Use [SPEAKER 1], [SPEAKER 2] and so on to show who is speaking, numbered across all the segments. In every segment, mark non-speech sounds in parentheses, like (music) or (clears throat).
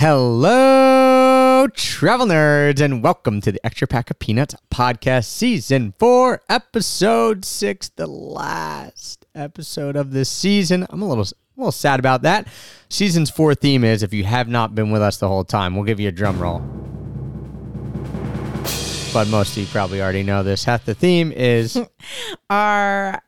[SPEAKER 1] Hello, travel nerds, and welcome to the Extra Pack of Peanuts podcast, season four, episode six, the last episode of this season. I'm a little, a little sad about that. Season's four theme is if you have not been with us the whole time, we'll give you a drum roll. But most of you probably already know this. Half the theme is (laughs)
[SPEAKER 2] our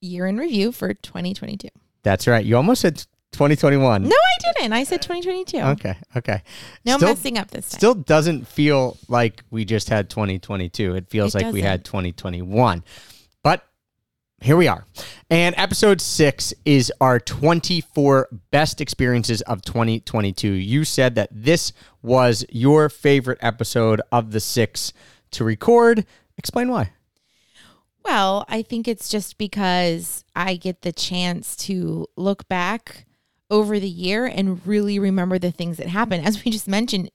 [SPEAKER 2] year in review for 2022.
[SPEAKER 1] that's right. You almost said 2021.
[SPEAKER 2] No, I didn't. I said 2022.
[SPEAKER 1] Okay. Okay.
[SPEAKER 2] No
[SPEAKER 1] Still-
[SPEAKER 2] messing up this time.
[SPEAKER 1] still doesn't feel like we just had 2022. It feels
[SPEAKER 2] It
[SPEAKER 1] like we
[SPEAKER 2] doesn't.
[SPEAKER 1] had 2021. But here we are. And episode six is our 24 best experiences of 2022. You said that this was your favorite episode of the six to record. Explain why.
[SPEAKER 2] Well, I think it's just because I get the chance to look back over the year and really remember the things that happened. As we just mentioned,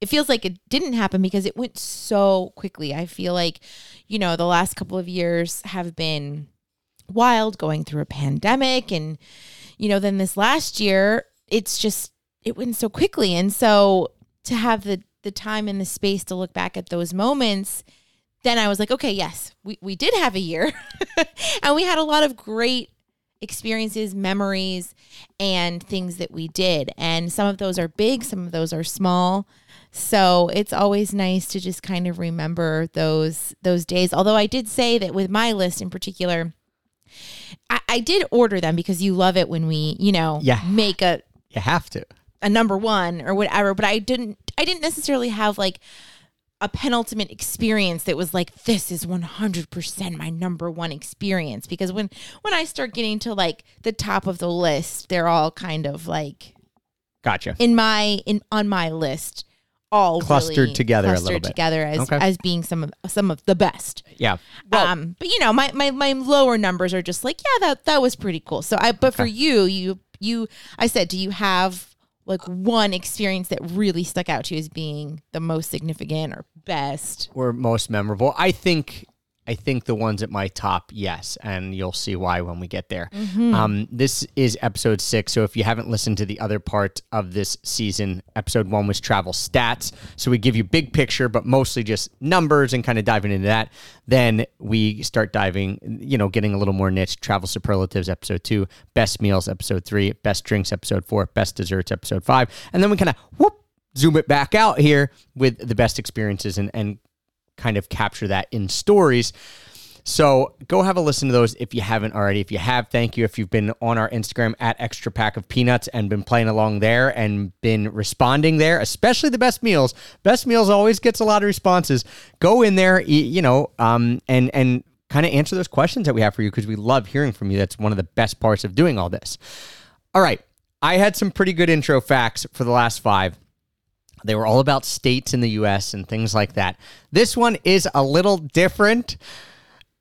[SPEAKER 2] it feels like it didn't happen because it went so quickly. I feel like, you know, the last couple of years have been wild going through a pandemic and you know, then this last year, it's just it went so quickly. And so to have the the time and the space to look back at those moments then I was like, okay, yes, we, we did have a year. (laughs) and we had a lot of great experiences, memories, and things that we did. And some of those are big, some of those are small. So it's always nice to just kind of remember those those days. Although I did say that with my list in particular, I, I did order them because you love it when we, you know,
[SPEAKER 1] Yeah.
[SPEAKER 2] make a
[SPEAKER 1] You have to.
[SPEAKER 2] a number one or whatever but i didn't i didn't necessarily have like a penultimate experience that was like this is 100% my number one experience because when when i start getting to like the top of the list they're all kind of like
[SPEAKER 1] Gotcha.
[SPEAKER 2] in my in on my list all
[SPEAKER 1] Clustered
[SPEAKER 2] really
[SPEAKER 1] together a little bit.
[SPEAKER 2] together as
[SPEAKER 1] Okay.
[SPEAKER 2] as being some of some of the best
[SPEAKER 1] Yeah. Well,
[SPEAKER 2] um, but you know, my, my my lower numbers are just like, yeah, that that was pretty cool. So I, but for you, you you, I said, do you have like one experience that really stuck out to you as being the most significant or best?
[SPEAKER 1] or most memorable. I think I think the ones at my top, yes, and you'll see why when we get there. Um, this is episode six, so if you haven't listened to the other part of this season, episode one was travel stats. So we give you big picture, but mostly just numbers and kind of diving into that. Then we start diving, you know, getting a little more niche. Travel superlatives, episode two, best meals, episode three, best drinks, episode four, best desserts, episode five, and then we kind of whoop zoom it back out here with the best experiences and, and kind of capture that in stories. So go have a listen to those if you haven't already. If you have, thank you. If you've been on our Instagram at Extra Pack of Peanuts and been playing along there and been responding there, especially the best meals. Best meals always gets a lot of responses. Go in there, you know, um, and and kind of answer those questions that we have for you because we love hearing from you. That's one of the best parts of doing all this. All right, I had some pretty good intro facts for the last five. They were all about states in the US and things like that. This one is a little different.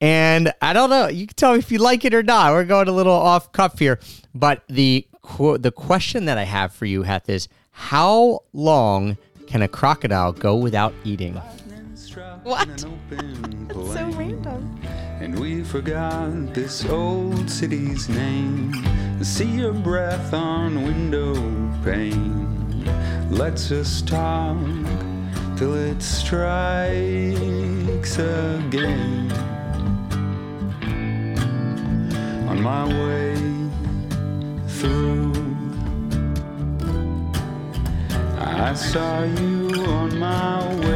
[SPEAKER 1] And I don't know, you can tell me if you like it or not. We're going a little off cuff here. But the qu- the question that I have for you, Heth, is how long can a crocodile go without eating?
[SPEAKER 2] What? (laughs)
[SPEAKER 3] so
[SPEAKER 2] So random.
[SPEAKER 3] And we forgot this old city's name. See your breath on window pane. Let's just talk till it strikes again. On my way through, I saw you on my way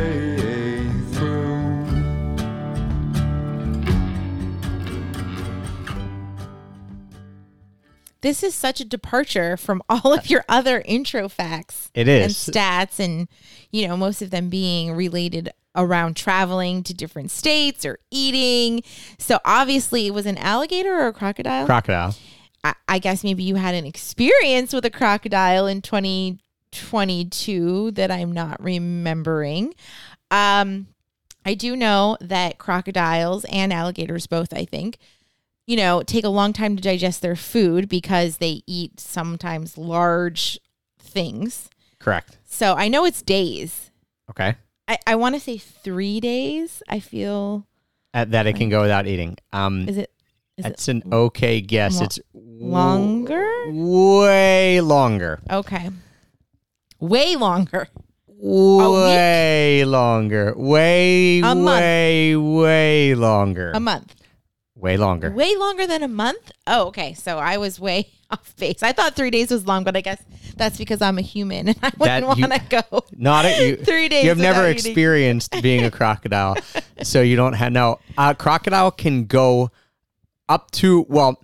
[SPEAKER 2] This is such a departure from (laughs) all of your other intro facts.
[SPEAKER 1] It is.
[SPEAKER 2] and stats, and you know, most of them being related around traveling to different states or eating. So obviously, it was an alligator or a crocodile.
[SPEAKER 1] Crocodile.
[SPEAKER 2] I, I guess maybe you had an experience with a crocodile in 2022 that I'm not remembering. Um, I do know that crocodiles and alligators both, I think, you know, take a long time to digest their food because they eat sometimes large things.
[SPEAKER 1] Correct.
[SPEAKER 2] So I know it's days.
[SPEAKER 1] Okay.
[SPEAKER 2] I, I want to say three days. I feel
[SPEAKER 1] Uh, that it can go without eating. Um,
[SPEAKER 2] is it is
[SPEAKER 1] that's
[SPEAKER 2] it
[SPEAKER 1] an okay guess.
[SPEAKER 2] lo-
[SPEAKER 1] it's w-
[SPEAKER 2] longer?
[SPEAKER 1] way longer.
[SPEAKER 2] okay? Way longer.
[SPEAKER 1] way longer. Way,
[SPEAKER 2] A month.
[SPEAKER 1] way, way longer.
[SPEAKER 2] A month.
[SPEAKER 1] Way longer.
[SPEAKER 2] Way longer than a month? Oh, okay. So I was way (laughs) off base. I thought three days was long, but I guess that's because I'm a human and I wouldn't want to go. (laughs)
[SPEAKER 1] Not a, you. (laughs)
[SPEAKER 2] Three days
[SPEAKER 1] You have never
[SPEAKER 2] eating.
[SPEAKER 1] experienced being a crocodile, so you don't have no. A crocodile can go up to well,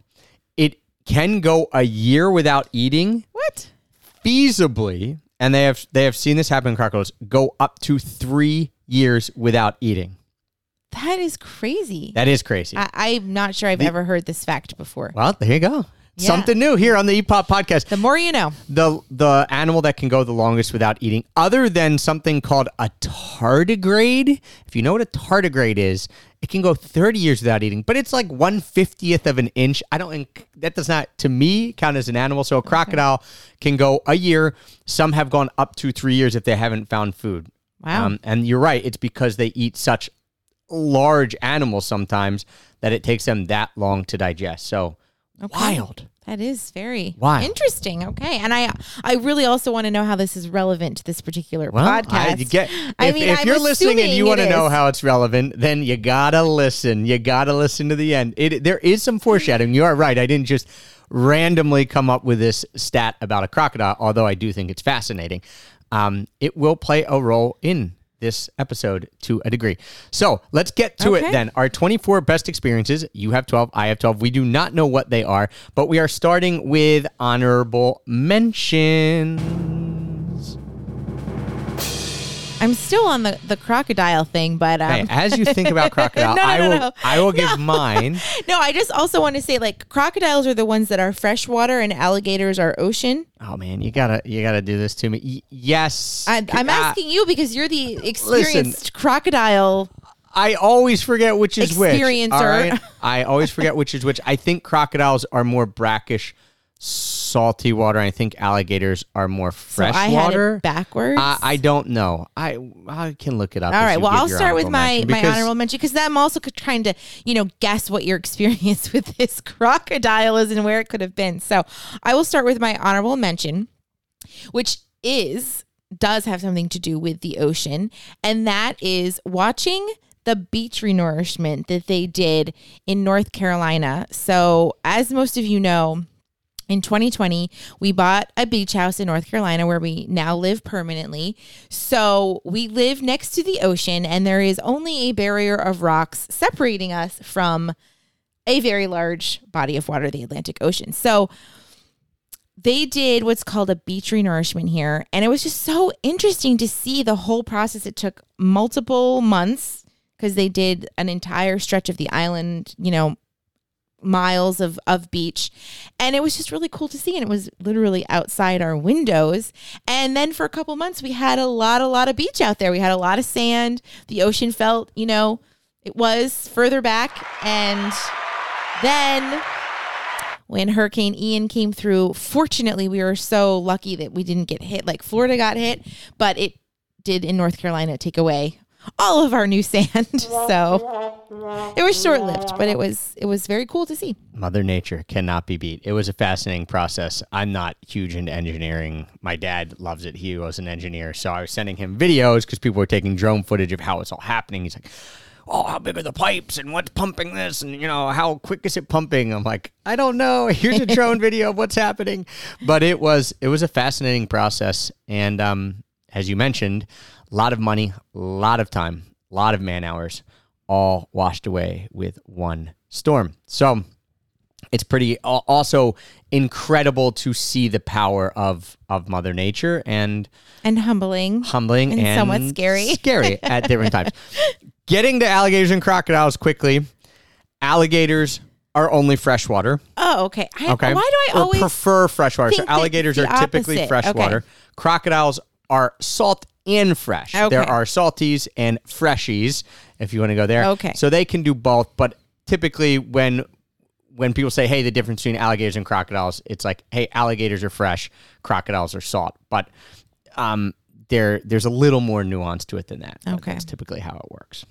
[SPEAKER 1] it can go a year without eating.
[SPEAKER 2] What?
[SPEAKER 1] feasibly, and they have they have seen this happen in crocodiles, go up to three years without eating.
[SPEAKER 2] That is crazy.
[SPEAKER 1] That is crazy.
[SPEAKER 2] I, I'm not sure I've ever heard this fact before.
[SPEAKER 1] well, there you go.
[SPEAKER 2] Yeah.
[SPEAKER 1] Something new here on the EPOP podcast.
[SPEAKER 2] The more you know.
[SPEAKER 1] The the animal that can go the longest without eating, other than something called a tardigrade. If you know what a tardigrade is, it can go 30 years without eating, but it's like one fiftieth of an inch. I don't think that does not to me count as an animal. So a crocodile can go a year. Some have gone up to three years if they haven't found food.
[SPEAKER 2] Wow.
[SPEAKER 1] Um, and you're right. It's because they eat such large animals sometimes that it takes them that long to digest. So wild.
[SPEAKER 2] That is very
[SPEAKER 1] Wild.
[SPEAKER 2] interesting. Okay, and I I really also want to know how this is relevant to this particular
[SPEAKER 1] Well, I,
[SPEAKER 2] podcast.
[SPEAKER 1] you get,
[SPEAKER 2] I
[SPEAKER 1] if,
[SPEAKER 2] mean,
[SPEAKER 1] if
[SPEAKER 2] I'm
[SPEAKER 1] you're listening and you want to know how it's relevant, then you gotta listen. You gotta listen to the end. It there is some foreshadowing. You are right. I didn't just randomly come up with this stat about a crocodile, although I do think it's fascinating. Um, it will play a role in this episode to a degree. So let's get to it then. Our 24 best experiences. You have 12. I have 12. We do not know what they are, but we are starting with honorable mentions.
[SPEAKER 2] I'm still on the, the crocodile thing, but um,
[SPEAKER 1] Hey, as you think about (laughs) crocodile,
[SPEAKER 2] No, no,
[SPEAKER 1] I
[SPEAKER 2] no,
[SPEAKER 1] will
[SPEAKER 2] no.
[SPEAKER 1] I will give mine. (laughs)
[SPEAKER 2] no, I just also want to say like crocodiles are the ones that are freshwater and alligators are ocean.
[SPEAKER 1] Oh man, you gotta you gotta do this to me. Y- yes,
[SPEAKER 2] I, I'm
[SPEAKER 1] Uh,
[SPEAKER 2] asking you because you're the experienced crocodile.
[SPEAKER 1] I always forget which is which.
[SPEAKER 2] Experiencer.
[SPEAKER 1] all right? (laughs) I always forget which is which. I think crocodiles are more brackish, salty water. I think alligators are more
[SPEAKER 2] So
[SPEAKER 1] fresh
[SPEAKER 2] I had
[SPEAKER 1] water.
[SPEAKER 2] it backwards.
[SPEAKER 1] I, I don't know. I I can look it up.
[SPEAKER 2] All right. Well, I'll start with my my honorable mention because I'm also trying to you know guess what your (laughs) experience with this crocodile is and where it could have been. So I will start with my honorable mention, which is does have something to do with the ocean, and that is watching the beach renourishment that they did in North Carolina. So as most of you know. In 2020, we bought a beach house in North Carolina where we now live permanently. So we live next to the ocean, and there is only a barrier of rocks separating us from a very large body of water, the Atlantic Ocean. So they did what's called a beach renourishment here. And it was just so interesting to see the whole process. It took multiple months because they did an entire stretch of the island, you know, miles of, of beach. And it was just really cool to see. And it was literally outside our windows. And then for a couple months, we had a lot, a lot of beach out there. We had a lot of sand. The ocean felt, you know, it was further back. And then when Hurricane Ian came through, fortunately, we were so lucky that we didn't get hit like Florida got hit, but it did in North Carolina take away all of our new sand. (laughs) So it was short lived, but it was it was very cool to see.
[SPEAKER 1] Mother Nature cannot be beat. It was a fascinating process. I'm not huge into engineering. My dad loves it. He was an engineer. So I was sending him videos because people were taking drone footage of how it's all happening. He's like, Oh, how big are the pipes and what's pumping this? And, you know, how quick is it pumping? I'm like, I don't know. (laughs) Here's a drone video of what's happening. But it was it was a fascinating process. And um, as you mentioned, a lot of money, a lot of time, a lot of man hours, all washed away with one storm. So it's pretty also incredible to see the power of of mother nature and
[SPEAKER 2] And humbling.
[SPEAKER 1] humbling
[SPEAKER 2] And
[SPEAKER 1] and,
[SPEAKER 2] somewhat scary. (laughs)
[SPEAKER 1] scary at different times (laughs) getting to alligators and crocodiles quickly alligators are only freshwater
[SPEAKER 2] Oh, okay. I,
[SPEAKER 1] okay
[SPEAKER 2] Why do I
[SPEAKER 1] or
[SPEAKER 2] always
[SPEAKER 1] prefer freshwater so alligators are typically
[SPEAKER 2] opposite?
[SPEAKER 1] freshwater
[SPEAKER 2] Okay.
[SPEAKER 1] crocodiles are salt and fresh
[SPEAKER 2] Okay.
[SPEAKER 1] there are salties and freshies if you want to go there
[SPEAKER 2] Okay.
[SPEAKER 1] so they can do both but typically when when people say hey the difference between alligators and crocodiles it's like hey alligators are fresh crocodiles are salt but um there there's a little more nuance to it than that
[SPEAKER 2] Okay.
[SPEAKER 1] that's typically how it works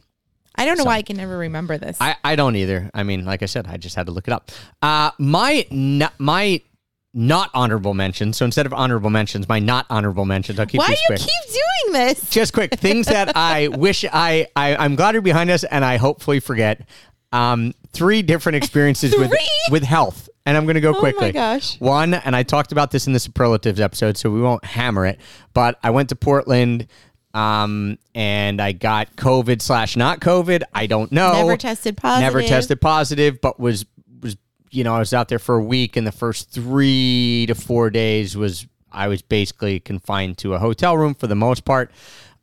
[SPEAKER 2] I don't know
[SPEAKER 1] So-
[SPEAKER 2] why I can never remember this.
[SPEAKER 1] I, I don't either. I mean, like I said, I just had to look it up. Uh, my my not honorable mentions. So instead of honorable mentions, my not honorable mentions. I'll keep
[SPEAKER 2] Why do you
[SPEAKER 1] quick.
[SPEAKER 2] keep doing this?
[SPEAKER 1] Just quick things that (laughs) I wish I, I I'm glad are behind us, and I hopefully forget. Um, three different experiences with
[SPEAKER 2] Three?
[SPEAKER 1] with health, and I'm going to go quickly.
[SPEAKER 2] Oh my gosh.
[SPEAKER 1] One, and I talked about this in the superlatives episode, so we won't hammer it. But I went to Portland. Um, and I got COVID slash not COVID. I don't know.
[SPEAKER 2] Never tested positive.
[SPEAKER 1] Never tested positive, but was you know I was out there for a week, and the first three to four days was I was basically confined to a hotel room for the most part.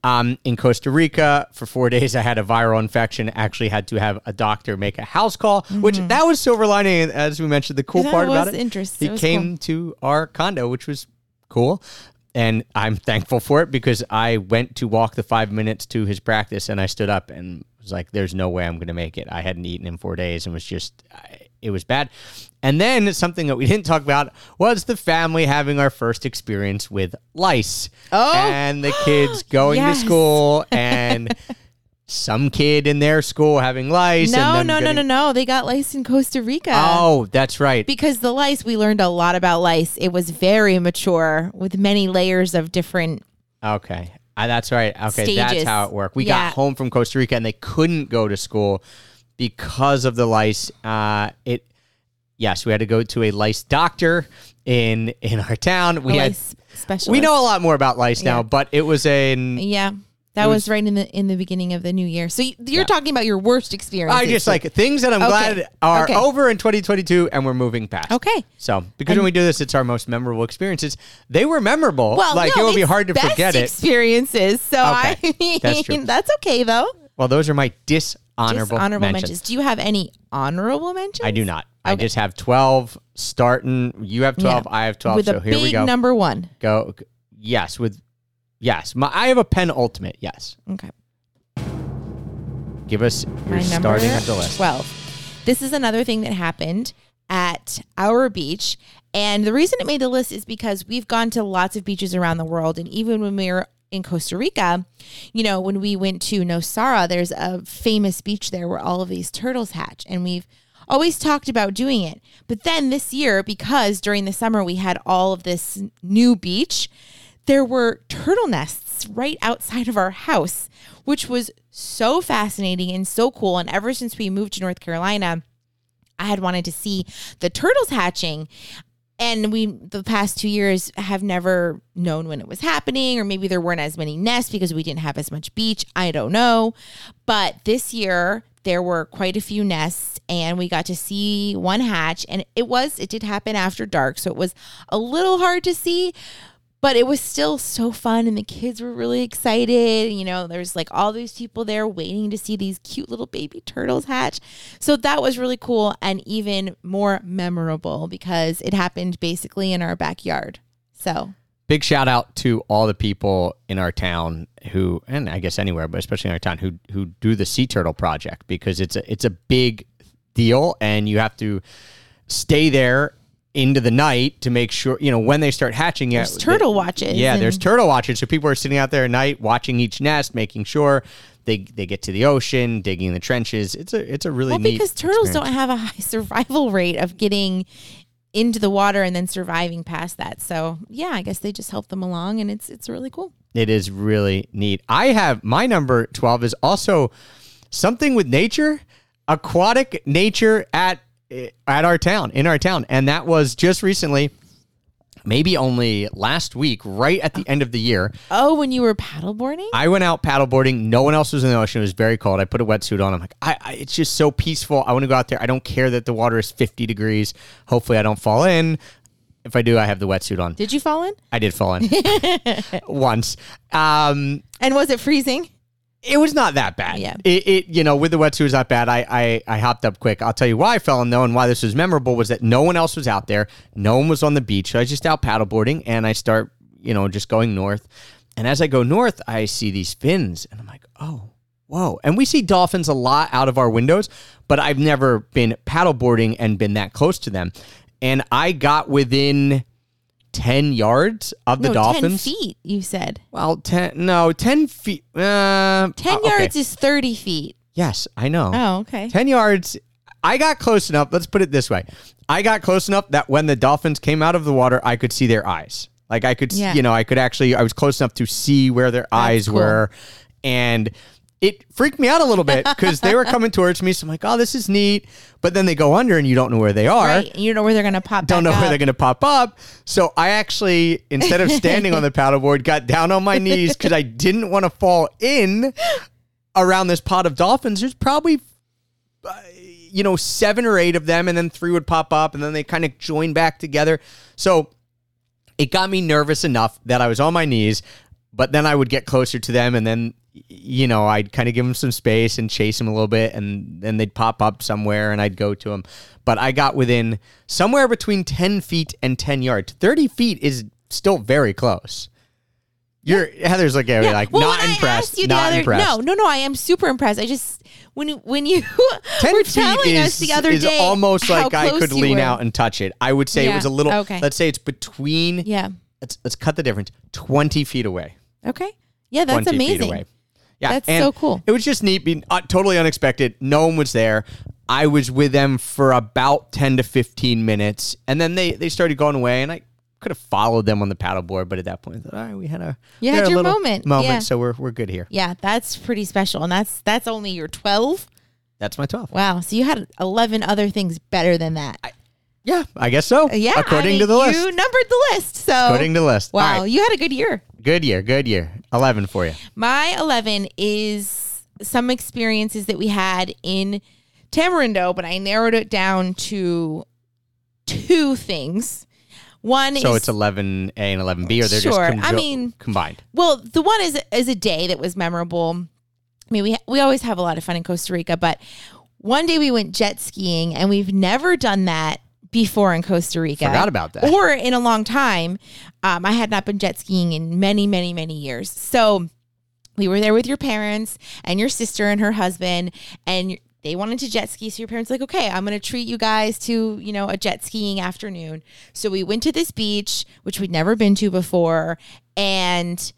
[SPEAKER 1] Um, in Costa Rica for four (laughs) days, I had a viral infection. Actually, had to have a doctor make a house call, which that was silver lining. As we mentioned, the cool
[SPEAKER 2] Mm-hmm. That
[SPEAKER 1] part about it,
[SPEAKER 2] interesting.
[SPEAKER 1] he
[SPEAKER 2] It
[SPEAKER 1] came to our condo, which was cool. And I'm thankful for it because I went to walk the five minutes to his practice and I stood up and was like, there's no way I'm going to make it. I hadn't eaten in four days and was just, I- it was bad. And then something that we didn't talk about was the family having our first experience with lice.
[SPEAKER 2] Oh.
[SPEAKER 1] And the kids (gasps) going
[SPEAKER 2] Yes.
[SPEAKER 1] to school (laughs) and some kid in their school having lice.
[SPEAKER 2] No, no,
[SPEAKER 1] them
[SPEAKER 2] no, no, no. They got lice in Costa Rica.
[SPEAKER 1] Oh, that's right.
[SPEAKER 2] Because the lice, we learned a lot about lice. It was very mature with many layers of different.
[SPEAKER 1] Okay. Uh, that's right. Okay, that's how it worked. We
[SPEAKER 2] Yeah.
[SPEAKER 1] got home from Costa Rica and they couldn't go to school because of the lice. Uh, it yes, we had to go to a lice doctor in in our town. We
[SPEAKER 2] a
[SPEAKER 1] had
[SPEAKER 2] lice specialist.
[SPEAKER 1] we know a lot more about lice now, but it was an
[SPEAKER 2] Yeah. That was,
[SPEAKER 1] was-
[SPEAKER 2] right in the in the beginning of the new year. So you're
[SPEAKER 1] Yeah.
[SPEAKER 2] talking about your worst experience.
[SPEAKER 1] I just like things that I'm
[SPEAKER 2] Okay.
[SPEAKER 1] glad are
[SPEAKER 2] Okay.
[SPEAKER 1] over in 2022 and we're moving past.
[SPEAKER 2] Okay.
[SPEAKER 1] So, because when we do this, it's our most memorable experiences. They were memorable.
[SPEAKER 2] Well,
[SPEAKER 1] like
[SPEAKER 2] no,
[SPEAKER 1] it would be hard to forget it.
[SPEAKER 2] experiences. So I mean,
[SPEAKER 1] That's (laughs)
[SPEAKER 2] that's okay though.
[SPEAKER 1] Well, those are my dishonorable
[SPEAKER 2] Just honorable
[SPEAKER 1] mentions.
[SPEAKER 2] mentions. Do you have any honorable mentions?
[SPEAKER 1] I do not. I just have 12 starting. You have 12.
[SPEAKER 2] Yeah.
[SPEAKER 1] I have 12.
[SPEAKER 2] With
[SPEAKER 1] so
[SPEAKER 2] a
[SPEAKER 1] here
[SPEAKER 2] big
[SPEAKER 1] we go.
[SPEAKER 2] number one.
[SPEAKER 1] go. Yes. With, yes. My, I have a penultimate. Yes.
[SPEAKER 2] Okay.
[SPEAKER 1] Give us your
[SPEAKER 2] My
[SPEAKER 1] starting at the list.
[SPEAKER 2] 12. This is another thing that happened at our beach. And the reason it made the list is because we've gone to lots of beaches around the world. And even when we were in Costa Rica, you know, when we went to Nosara, there's a famous beach there where all of these turtles hatch. And we've always talked about doing it. But then this year, because during the summer we had all of this new beach, there were turtle nests right outside of our house, which was so fascinating and so cool. And ever since we moved to North Carolina, I had wanted to see the turtles hatching. And we, the past two years, have never known when it was happening, or maybe there weren't as many nests because we didn't have as much beach. I don't know. But this year, there were quite a few nests, and we got to see one hatch. And it was, it did happen after dark. So it was a little hard to see, but it was still so fun and the kids were really excited you know there's like all these people there waiting to see these cute little baby turtles hatch. So that was really cool and even more memorable because it happened basically in our backyard. So
[SPEAKER 1] Big shout out to all the people in our town who, and I guess anywhere, but especially in our town, who who do the sea turtle project because it's a it's a big deal, and you have to stay there into the night to make sure you know when they start hatching. Yeah,
[SPEAKER 2] there's turtle watches
[SPEAKER 1] Yeah,
[SPEAKER 2] and-
[SPEAKER 1] there's turtle watching. So people are sitting out there at night watching each nest, making sure they they get to the ocean, digging the trenches. It's a it's a really
[SPEAKER 2] well
[SPEAKER 1] neat
[SPEAKER 2] because turtles
[SPEAKER 1] experience.
[SPEAKER 2] don't have a high (laughs) survival rate of getting into the water and then surviving past that so yeah i guess they just help them along and it's it's really cool
[SPEAKER 1] It is really neat. I have my number 12 is also something with nature, aquatic nature at at our town, in our town. And that was just recently maybe only last week, right at the end of the year.
[SPEAKER 2] oh when you were paddleboarding
[SPEAKER 1] I went out paddleboarding. No one else was in the ocean. It was very cold. I put a wetsuit on. I'm like, I, I, it's just so peaceful. I want to go out there. I don't care that the water is 50 degrees. Hopefully, I don't fall in. If I do, I have the wetsuit on.
[SPEAKER 2] did you fall in
[SPEAKER 1] I did fall in (laughs) once. Um,
[SPEAKER 2] and was it freezing
[SPEAKER 1] it was not that bad.
[SPEAKER 2] Yeah.
[SPEAKER 1] It, it you know, with the wetsuit was not bad. I, I I hopped up quick. I'll tell you why I fell in though, and why this was memorable was that no one else was out there. No one was on the beach. So I was just out paddleboarding, and I start you know just going north. And as I go north, I see these fins, and I'm like, oh. Whoa. And we see dolphins a lot out of our windows, but I've never been paddleboarding and been that close to them. And I got within 10 yards of the
[SPEAKER 2] no,
[SPEAKER 1] dolphins.
[SPEAKER 2] 10 feet, you said.
[SPEAKER 1] Well, 10, no, 10 feet. Uh,
[SPEAKER 2] 10
[SPEAKER 1] uh, okay.
[SPEAKER 2] yards is 30 feet.
[SPEAKER 1] Yes, I know.
[SPEAKER 2] Oh, okay.
[SPEAKER 1] 10 yards, I got close enough. Let's put it this way: I got close enough that when the dolphins came out of the water, I could see their eyes. Like I could,
[SPEAKER 2] Yeah.
[SPEAKER 1] you know, I could actually. I was close enough to see where their eyes
[SPEAKER 2] cool.
[SPEAKER 1] were, and it freaked me out a little bit because they were coming towards me. So I'm like, oh, this is neat. But then they go under, and you don't know where they are
[SPEAKER 2] Right. You don't know where they're gonna pop.
[SPEAKER 1] don't know
[SPEAKER 2] back
[SPEAKER 1] where
[SPEAKER 2] up.
[SPEAKER 1] they're going to pop up. So I actually, instead of (laughs) standing on the paddleboard, got down on my knees because I didn't want to fall in around this pod of dolphins. There's probably, uh, you know, seven or eight of them, and then three would pop up, and then they kind of join back together. So it got me nervous enough that I was on my knees, but then I would get closer to them, and then you know I'd kind of give them some space and chase them a little bit, and then they'd pop up somewhere, and I'd go to them. But I got within somewhere between ten feet and ten yards. Thirty feet is still very close. You're Heather's looking at me like
[SPEAKER 2] well,
[SPEAKER 1] not
[SPEAKER 2] when
[SPEAKER 1] impressed.
[SPEAKER 2] I asked you the
[SPEAKER 1] not
[SPEAKER 2] other,
[SPEAKER 1] impressed.
[SPEAKER 2] No, no, no. I am super impressed. I just when you when you (laughs)
[SPEAKER 1] 10
[SPEAKER 2] were
[SPEAKER 1] feet
[SPEAKER 2] telling
[SPEAKER 1] is,
[SPEAKER 2] us the other day,
[SPEAKER 1] almost like I could lean
[SPEAKER 2] were.
[SPEAKER 1] out and touch it. I would say it was a little.
[SPEAKER 2] Okay.
[SPEAKER 1] Let's say it's between.
[SPEAKER 2] Yeah.
[SPEAKER 1] Let's let's cut the difference. Twenty feet away.
[SPEAKER 2] Okay. Yeah, that's
[SPEAKER 1] 20 feet
[SPEAKER 2] amazing.
[SPEAKER 1] away. Yeah,
[SPEAKER 2] That's
[SPEAKER 1] and
[SPEAKER 2] so cool.
[SPEAKER 1] It was just neat, being uh, totally unexpected. No one was there. I was with them for about ten to fifteen minutes, and then they they started going away, and I could have followed them on the paddleboard, but at that point, I thought, all right, we had a
[SPEAKER 2] You had your moment.
[SPEAKER 1] moment,
[SPEAKER 2] Yeah.
[SPEAKER 1] so we're we're good here.
[SPEAKER 2] Yeah, that's pretty special, and that's that's only your twelve.
[SPEAKER 1] That's my twelve.
[SPEAKER 2] Wow. So you had eleven other things better than that.
[SPEAKER 1] Yeah, I guess so.
[SPEAKER 2] Yeah.
[SPEAKER 1] according
[SPEAKER 2] I mean,
[SPEAKER 1] to the list, you
[SPEAKER 2] numbered the list. So
[SPEAKER 1] According to the list.
[SPEAKER 2] wow,
[SPEAKER 1] right,
[SPEAKER 2] you had a good year.
[SPEAKER 1] Good year, good year. Eleven for you.
[SPEAKER 2] My 11 is some experiences that we had in Tamarindo, but I narrowed it down to two things. One
[SPEAKER 1] So
[SPEAKER 2] is
[SPEAKER 1] it's eleven A and eleven B, or they're
[SPEAKER 2] Sure.
[SPEAKER 1] just
[SPEAKER 2] I mean-
[SPEAKER 1] combined.
[SPEAKER 2] well, the one is is a day that was memorable. I mean, we we always have a lot of fun in Costa Rica, but one day we went jet skiing, and we've never done that before in Costa Rica.
[SPEAKER 1] Forgot about that.
[SPEAKER 2] or in a long time. Um, I had not been jet skiing in many, many, many years. So we were there with your parents and your sister and her husband, and they wanted to jet ski. So your parents were like, okay, I'm going to treat you guys to you know a jet skiing afternoon. So we went to this beach, which we'd never been to before, and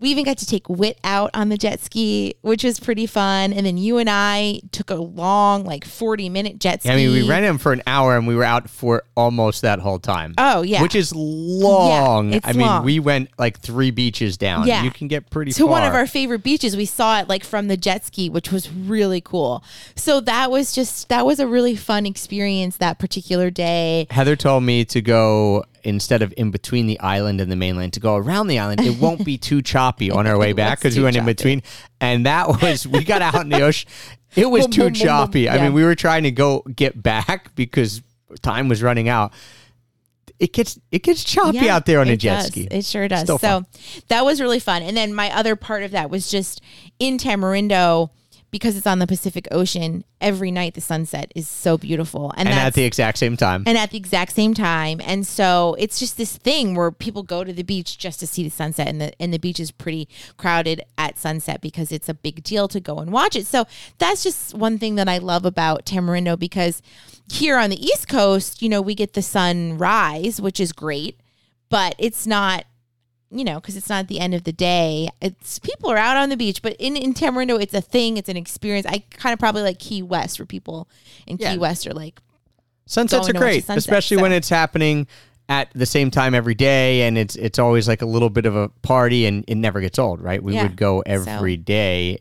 [SPEAKER 2] we even got to take Wit out on the jet ski, which was pretty fun. And then you and I took a long, like 40 minute jet ski.
[SPEAKER 1] I mean, we rented them for an hour, and we were out for almost that whole time.
[SPEAKER 2] Oh, yeah.
[SPEAKER 1] which is long.
[SPEAKER 2] it's
[SPEAKER 1] I mean, we went like three beaches down.
[SPEAKER 2] Yeah.
[SPEAKER 1] you can get pretty
[SPEAKER 2] to
[SPEAKER 1] far.
[SPEAKER 2] one of our favorite beaches. We saw it like from the jet ski, which was really cool. So that was just that was a really fun experience that particular day.
[SPEAKER 1] Heather told me to go instead of in between the island and the mainland to go around the island. It won't be too choppy on our way (laughs) back because we went in between, and that (laughs) was we got out in the ocean. It was
[SPEAKER 2] Boom,
[SPEAKER 1] too
[SPEAKER 2] boom, boom, boom.
[SPEAKER 1] choppy. I mean, we were trying to go get back because time was running out. It gets it gets choppy
[SPEAKER 2] Yeah,
[SPEAKER 1] out there on a jet
[SPEAKER 2] does.
[SPEAKER 1] ski.
[SPEAKER 2] It sure does.
[SPEAKER 1] Still
[SPEAKER 2] so
[SPEAKER 1] fun.
[SPEAKER 2] that was really fun. And then my other part of that was just in Tamarindo because it's on the Pacific Ocean. Every night the sunset is so beautiful, and,
[SPEAKER 1] and at the exact same time.
[SPEAKER 2] and at the exact same time. And so it's just this thing where people go to the beach just to see the sunset and the and the beach is pretty crowded at sunset because it's a big deal to go and watch it. So that's just one thing that I love about Tamarindo because here on the East Coast, you know, we get the sunrise, which is great, but it's not you know, because it's not the end of the day. It's people are out on the beach, but in, in Tamarindo, it's a thing. It's an experience. I kind of probably like Key West, where people in
[SPEAKER 1] Yeah.
[SPEAKER 2] Key West are like,
[SPEAKER 1] Sunsets are great,
[SPEAKER 2] sunset,
[SPEAKER 1] especially when it's happening at the same time every day, and it's it's always like a little bit of a party, and it never gets old, right? We
[SPEAKER 2] Yeah.
[SPEAKER 1] would go every day,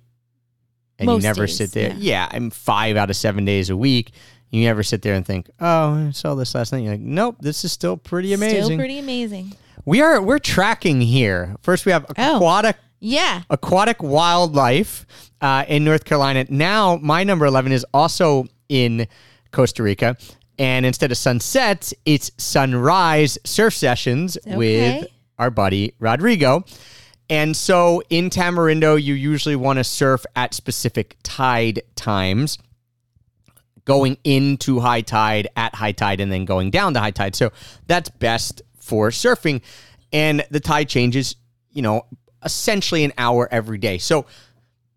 [SPEAKER 1] and
[SPEAKER 2] Most
[SPEAKER 1] you never
[SPEAKER 2] days,
[SPEAKER 1] sit there.
[SPEAKER 2] yeah.
[SPEAKER 1] Yeah. I'm five out of seven days a week. You never sit there and think, "Oh, I saw this last night." You're like, "Nope, this is still pretty amazing."
[SPEAKER 2] Still pretty amazing.
[SPEAKER 1] We are we're tracking here. First, we have
[SPEAKER 2] Oh.
[SPEAKER 1] aquatic
[SPEAKER 2] Yeah.
[SPEAKER 1] aquatic wildlife uh, in North Carolina. Now, my number 11 is also in Costa Rica. And instead of sunset, it's sunrise surf sessions with our buddy Rodrigo. And so in Tamarindo, you usually want to surf at specific tide times, going into high tide, at high tide, and then going down to high tide. So that's best for surfing. And the tide changes, you know, essentially an hour every day. So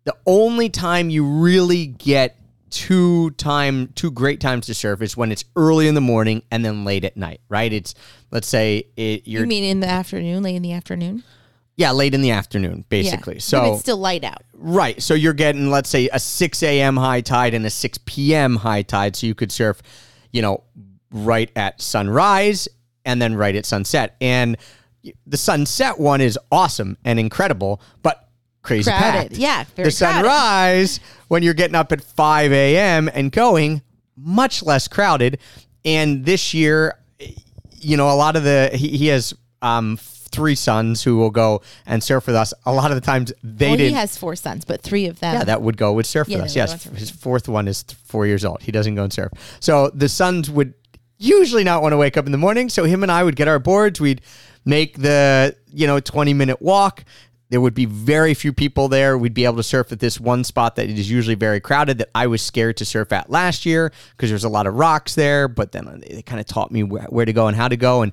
[SPEAKER 1] the only time you really get two time two great times to surf is when it's early in the morning and then late at night, right? It's let's say it, you're
[SPEAKER 2] You mean in the afternoon, late in the afternoon?
[SPEAKER 1] yeah, late in the afternoon,
[SPEAKER 2] Yeah.
[SPEAKER 1] basically.
[SPEAKER 2] but
[SPEAKER 1] So
[SPEAKER 2] it's still light out.
[SPEAKER 1] Right. So you're getting, let's say, a 6 a.m. high tide and a 6 p.m. high tide. So you could surf, you know, right at sunrise and then right at sunset. And the sunset one is awesome and incredible, but crazy
[SPEAKER 2] Crowded.
[SPEAKER 1] packed.
[SPEAKER 2] Yeah, very crowded.
[SPEAKER 1] the
[SPEAKER 2] crowded.
[SPEAKER 1] sunrise, when you're getting up at 5 a.m. and going, much less crowded. And this year, you know, a lot of the, he, he has, um, Three sons who will go and surf with us. A lot of the times they
[SPEAKER 2] well,
[SPEAKER 1] didn't.
[SPEAKER 2] he has four sons, but three of them.
[SPEAKER 1] Yeah, that would go would surf
[SPEAKER 2] Yeah,
[SPEAKER 1] with us. Yes, his fourth one is th- four years old. He doesn't go and surf. So the sons would usually not want to wake up in the morning. So him and I would get our boards. We'd make the you know twenty minute walk. There would be very few people there. We'd be able to surf at this one spot that is usually very crowded that I was scared to surf at last year because there's a lot of rocks there. But then uh, they kind of taught me where, where to go and how to go. And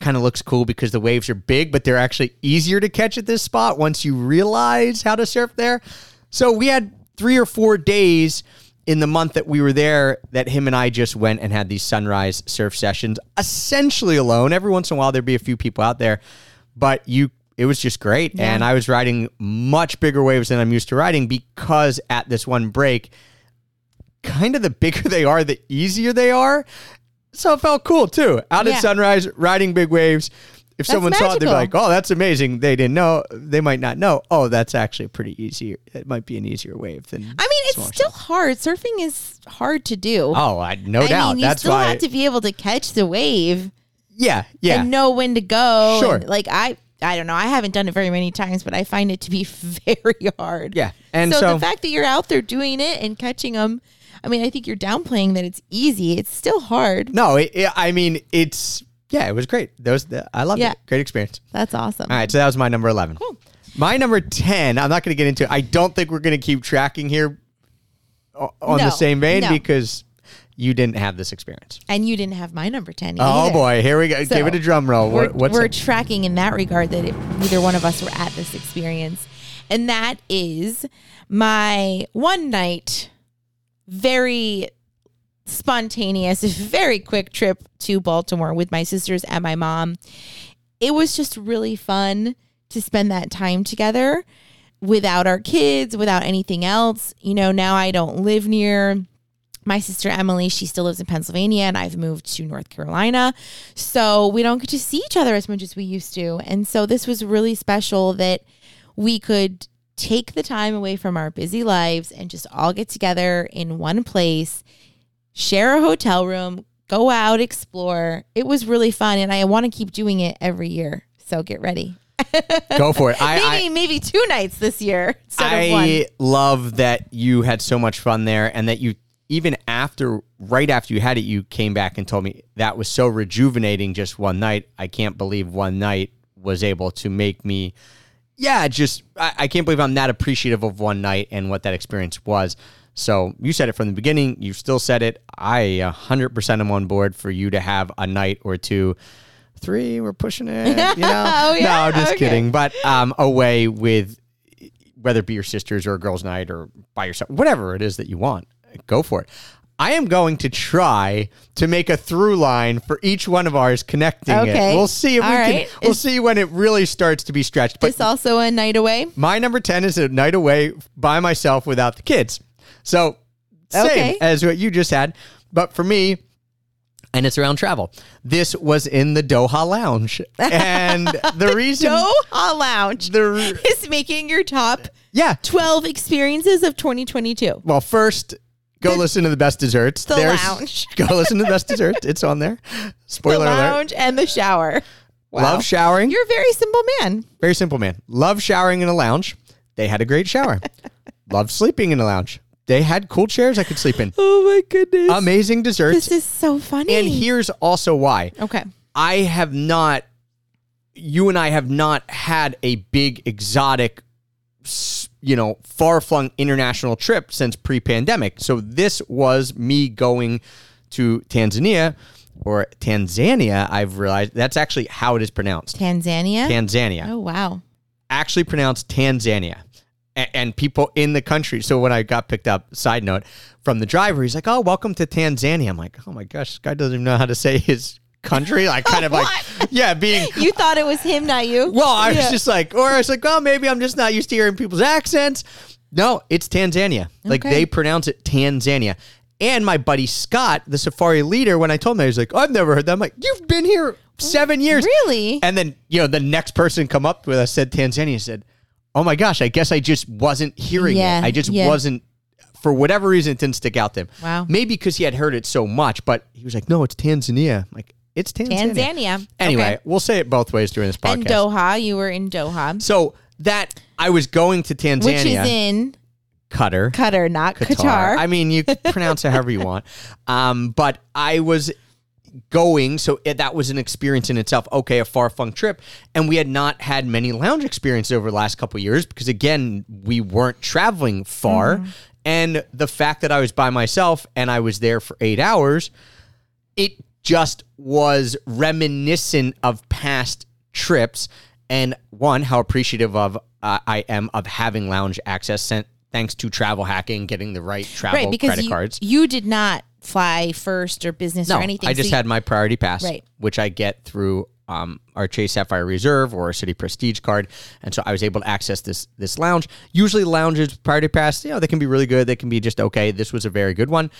[SPEAKER 1] kind of looks cool because the waves are big, but they're actually easier to catch at this spot once you realize how to surf there. So we had three or four days in the month that we were there that him and I just went and had these sunrise surf sessions essentially alone. Every once in a while there'd be a few people out there, but you it was just great and I was riding much bigger waves than I'm used to riding because at this one break kind of the bigger (laughs) they are, the easier they are. So it felt cool too. Out
[SPEAKER 2] Yeah.
[SPEAKER 1] at sunrise, riding big waves. If someone saw it, they'd be like, "Oh, that's amazing." They didn't know. They might not know. Oh, that's actually pretty easy. It might be an easier wave than.
[SPEAKER 2] I mean, it's still
[SPEAKER 1] stuff.
[SPEAKER 2] hard. Surfing is hard to do.
[SPEAKER 1] Oh, I, no
[SPEAKER 2] I
[SPEAKER 1] doubt.
[SPEAKER 2] mean, you
[SPEAKER 1] that's
[SPEAKER 2] still
[SPEAKER 1] why.
[SPEAKER 2] have to be able to catch the wave
[SPEAKER 1] yeah, yeah.
[SPEAKER 2] and know when to go.
[SPEAKER 1] Sure.
[SPEAKER 2] and, like I, I don't know. I haven't done it very many times, but I find it to be (laughs) very hard.
[SPEAKER 1] Yeah, and
[SPEAKER 2] so,
[SPEAKER 1] so-
[SPEAKER 2] the fact that you're out there doing it and catching them, I mean, I think you're downplaying that it's easy. It's still hard.
[SPEAKER 1] no, it, it- I mean, it's yeah, it was great. Those, I loved
[SPEAKER 2] Yeah.
[SPEAKER 1] it. Great experience.
[SPEAKER 2] That's awesome.
[SPEAKER 1] All right, so that was my number 11. My number 10, I'm not going to get into I don't think we're going to keep tracking here on the same vein
[SPEAKER 2] no.
[SPEAKER 1] because you didn't have this experience.
[SPEAKER 2] And you didn't have my number ten.
[SPEAKER 1] Oh boy, here we go.
[SPEAKER 2] So,
[SPEAKER 1] Give it a drum roll.
[SPEAKER 2] We're,
[SPEAKER 1] what's
[SPEAKER 2] we're
[SPEAKER 1] it?
[SPEAKER 2] tracking in that regard that it, neither one of us were at this experience. And that is my one night, very spontaneous, very quick trip to Baltimore with my sisters and my mom. It was just really fun to spend that time together without our kids, without anything else. You know, now I don't live near my sister Emily, she still lives in Pennsylvania and I've moved to North Carolina. So we don't get to see each other as much as we used to. And so this was really special that we could take the time away from our busy lives and just all get together in one place, share a hotel room, go out, explore. It was really fun and I want to keep doing it every year. So get ready. (laughs)
[SPEAKER 1] Go for it. I,
[SPEAKER 2] maybe
[SPEAKER 1] I,
[SPEAKER 2] maybe two nights this year instead of one.
[SPEAKER 1] I love that you had so much fun there and that you even after right after you had it you came back and told me that was so rejuvenating just one night i can't believe one night was able to make me yeah just I, I can't believe i'm that appreciative of one night and what that experience was so you said it from the beginning You've still said it i 100% am on board for you to have a night or two three we're pushing it you (laughs) know
[SPEAKER 2] Oh, yeah?
[SPEAKER 1] no i'm just
[SPEAKER 2] Okay.
[SPEAKER 1] kidding but um away with whether it be your sisters or a girls' night or by yourself, whatever it is that you want, go for it. I am going to try to make a through line for each one of ours connecting
[SPEAKER 2] Okay.
[SPEAKER 1] it. We'll see if
[SPEAKER 2] All
[SPEAKER 1] we
[SPEAKER 2] right.
[SPEAKER 1] can. We'll
[SPEAKER 2] Is-
[SPEAKER 1] see when it really starts to be stretched. But
[SPEAKER 2] this also a night away.
[SPEAKER 1] my number 10 is a night away by myself without the kids. So, same
[SPEAKER 2] Okay.
[SPEAKER 1] as what you just had. But for me, and it's around travel. This was in the Doha Lounge. And (laughs) the reason.
[SPEAKER 2] Doha Lounge
[SPEAKER 1] the,
[SPEAKER 2] is making your top
[SPEAKER 1] yeah.
[SPEAKER 2] 12 experiences of 2022.
[SPEAKER 1] Well, first, go listen to the best desserts.
[SPEAKER 2] The lounge. (laughs)
[SPEAKER 1] Go listen to the best desserts. It's on there. (laughs) Spoiler
[SPEAKER 2] the
[SPEAKER 1] alert.
[SPEAKER 2] lounge and the shower. Wow.
[SPEAKER 1] Love showering.
[SPEAKER 2] You're a very simple man.
[SPEAKER 1] Very simple, man. Love showering in a lounge. They had a great shower. Love sleeping in a lounge. They had cool chairs I could sleep in. (laughs)
[SPEAKER 2] Oh my goodness.
[SPEAKER 1] Amazing desserts.
[SPEAKER 2] this is so funny.
[SPEAKER 1] and here's also why.
[SPEAKER 2] okay.
[SPEAKER 1] I have not, you and I have not had a big exotic, you know, far flung international trip since pre pandemic. So this was me going to Tanzania or Tanzania. I've realized that's actually how it is pronounced.
[SPEAKER 2] Tanzania.
[SPEAKER 1] Tanzania.
[SPEAKER 2] oh wow.
[SPEAKER 1] Actually pronounced Tanzania. And people in the country. So when I got picked up, side note from the driver, he's like, "Oh, welcome to Tanzania." I'm like, "Oh my gosh, this guy doesn't even know how to say his country, like kind of (laughs) like yeah, being
[SPEAKER 2] You thought it was him, not you.
[SPEAKER 1] well, I was
[SPEAKER 2] Yeah.
[SPEAKER 1] just like, or I was like, oh, maybe I'm just not used to hearing people's accents. No, it's Tanzania. Like
[SPEAKER 2] Okay.
[SPEAKER 1] they pronounce it Tanzania. And my buddy Scott, the safari leader, when I told him, he was like, I've never heard that. I'm like, you've been here seven years.
[SPEAKER 2] Really?
[SPEAKER 1] And then, you know, the next person come up with us said Tanzania said, oh my gosh, I guess I just wasn't hearing
[SPEAKER 2] Yeah,
[SPEAKER 1] it. I just
[SPEAKER 2] yeah.
[SPEAKER 1] wasn't, for whatever reason, it didn't stick out to him.
[SPEAKER 2] Wow.
[SPEAKER 1] Maybe because he had heard it so much, but he was like, no, it's Tanzania. I'm like, it's Tanzania.
[SPEAKER 2] Tanzania.
[SPEAKER 1] Anyway,
[SPEAKER 2] Okay.
[SPEAKER 1] we'll say it both ways during this podcast.
[SPEAKER 2] And Doha. You were in Doha,
[SPEAKER 1] So that I was going to Tanzania,
[SPEAKER 2] which is in
[SPEAKER 1] Qatar,
[SPEAKER 2] Qatar, not Qatar.
[SPEAKER 1] I mean, you pronounce it however you want. (laughs) Um, but I was going, so it, that was an experience in itself. Okay, a far flung trip, and we had not had many lounge experiences over the last couple of years because again, we weren't traveling far, and the fact that I was by myself and I was there for eight hours, it just was reminiscent of past trips and one how appreciative of uh, I am of having lounge access sent thanks to travel hacking getting the right travel
[SPEAKER 2] right, because
[SPEAKER 1] credit
[SPEAKER 2] you,
[SPEAKER 1] cards.
[SPEAKER 2] you did not fly first or business
[SPEAKER 1] No,
[SPEAKER 2] or anything.
[SPEAKER 1] I
[SPEAKER 2] so
[SPEAKER 1] just
[SPEAKER 2] you-
[SPEAKER 1] had my priority pass,
[SPEAKER 2] Right.
[SPEAKER 1] which I get through um, our Chase Sapphire Reserve or a Citi Prestige card, and so I was able to access this this lounge. Usually, lounges priority pass, you know, they can be really good. They can be just okay. This was a very good one.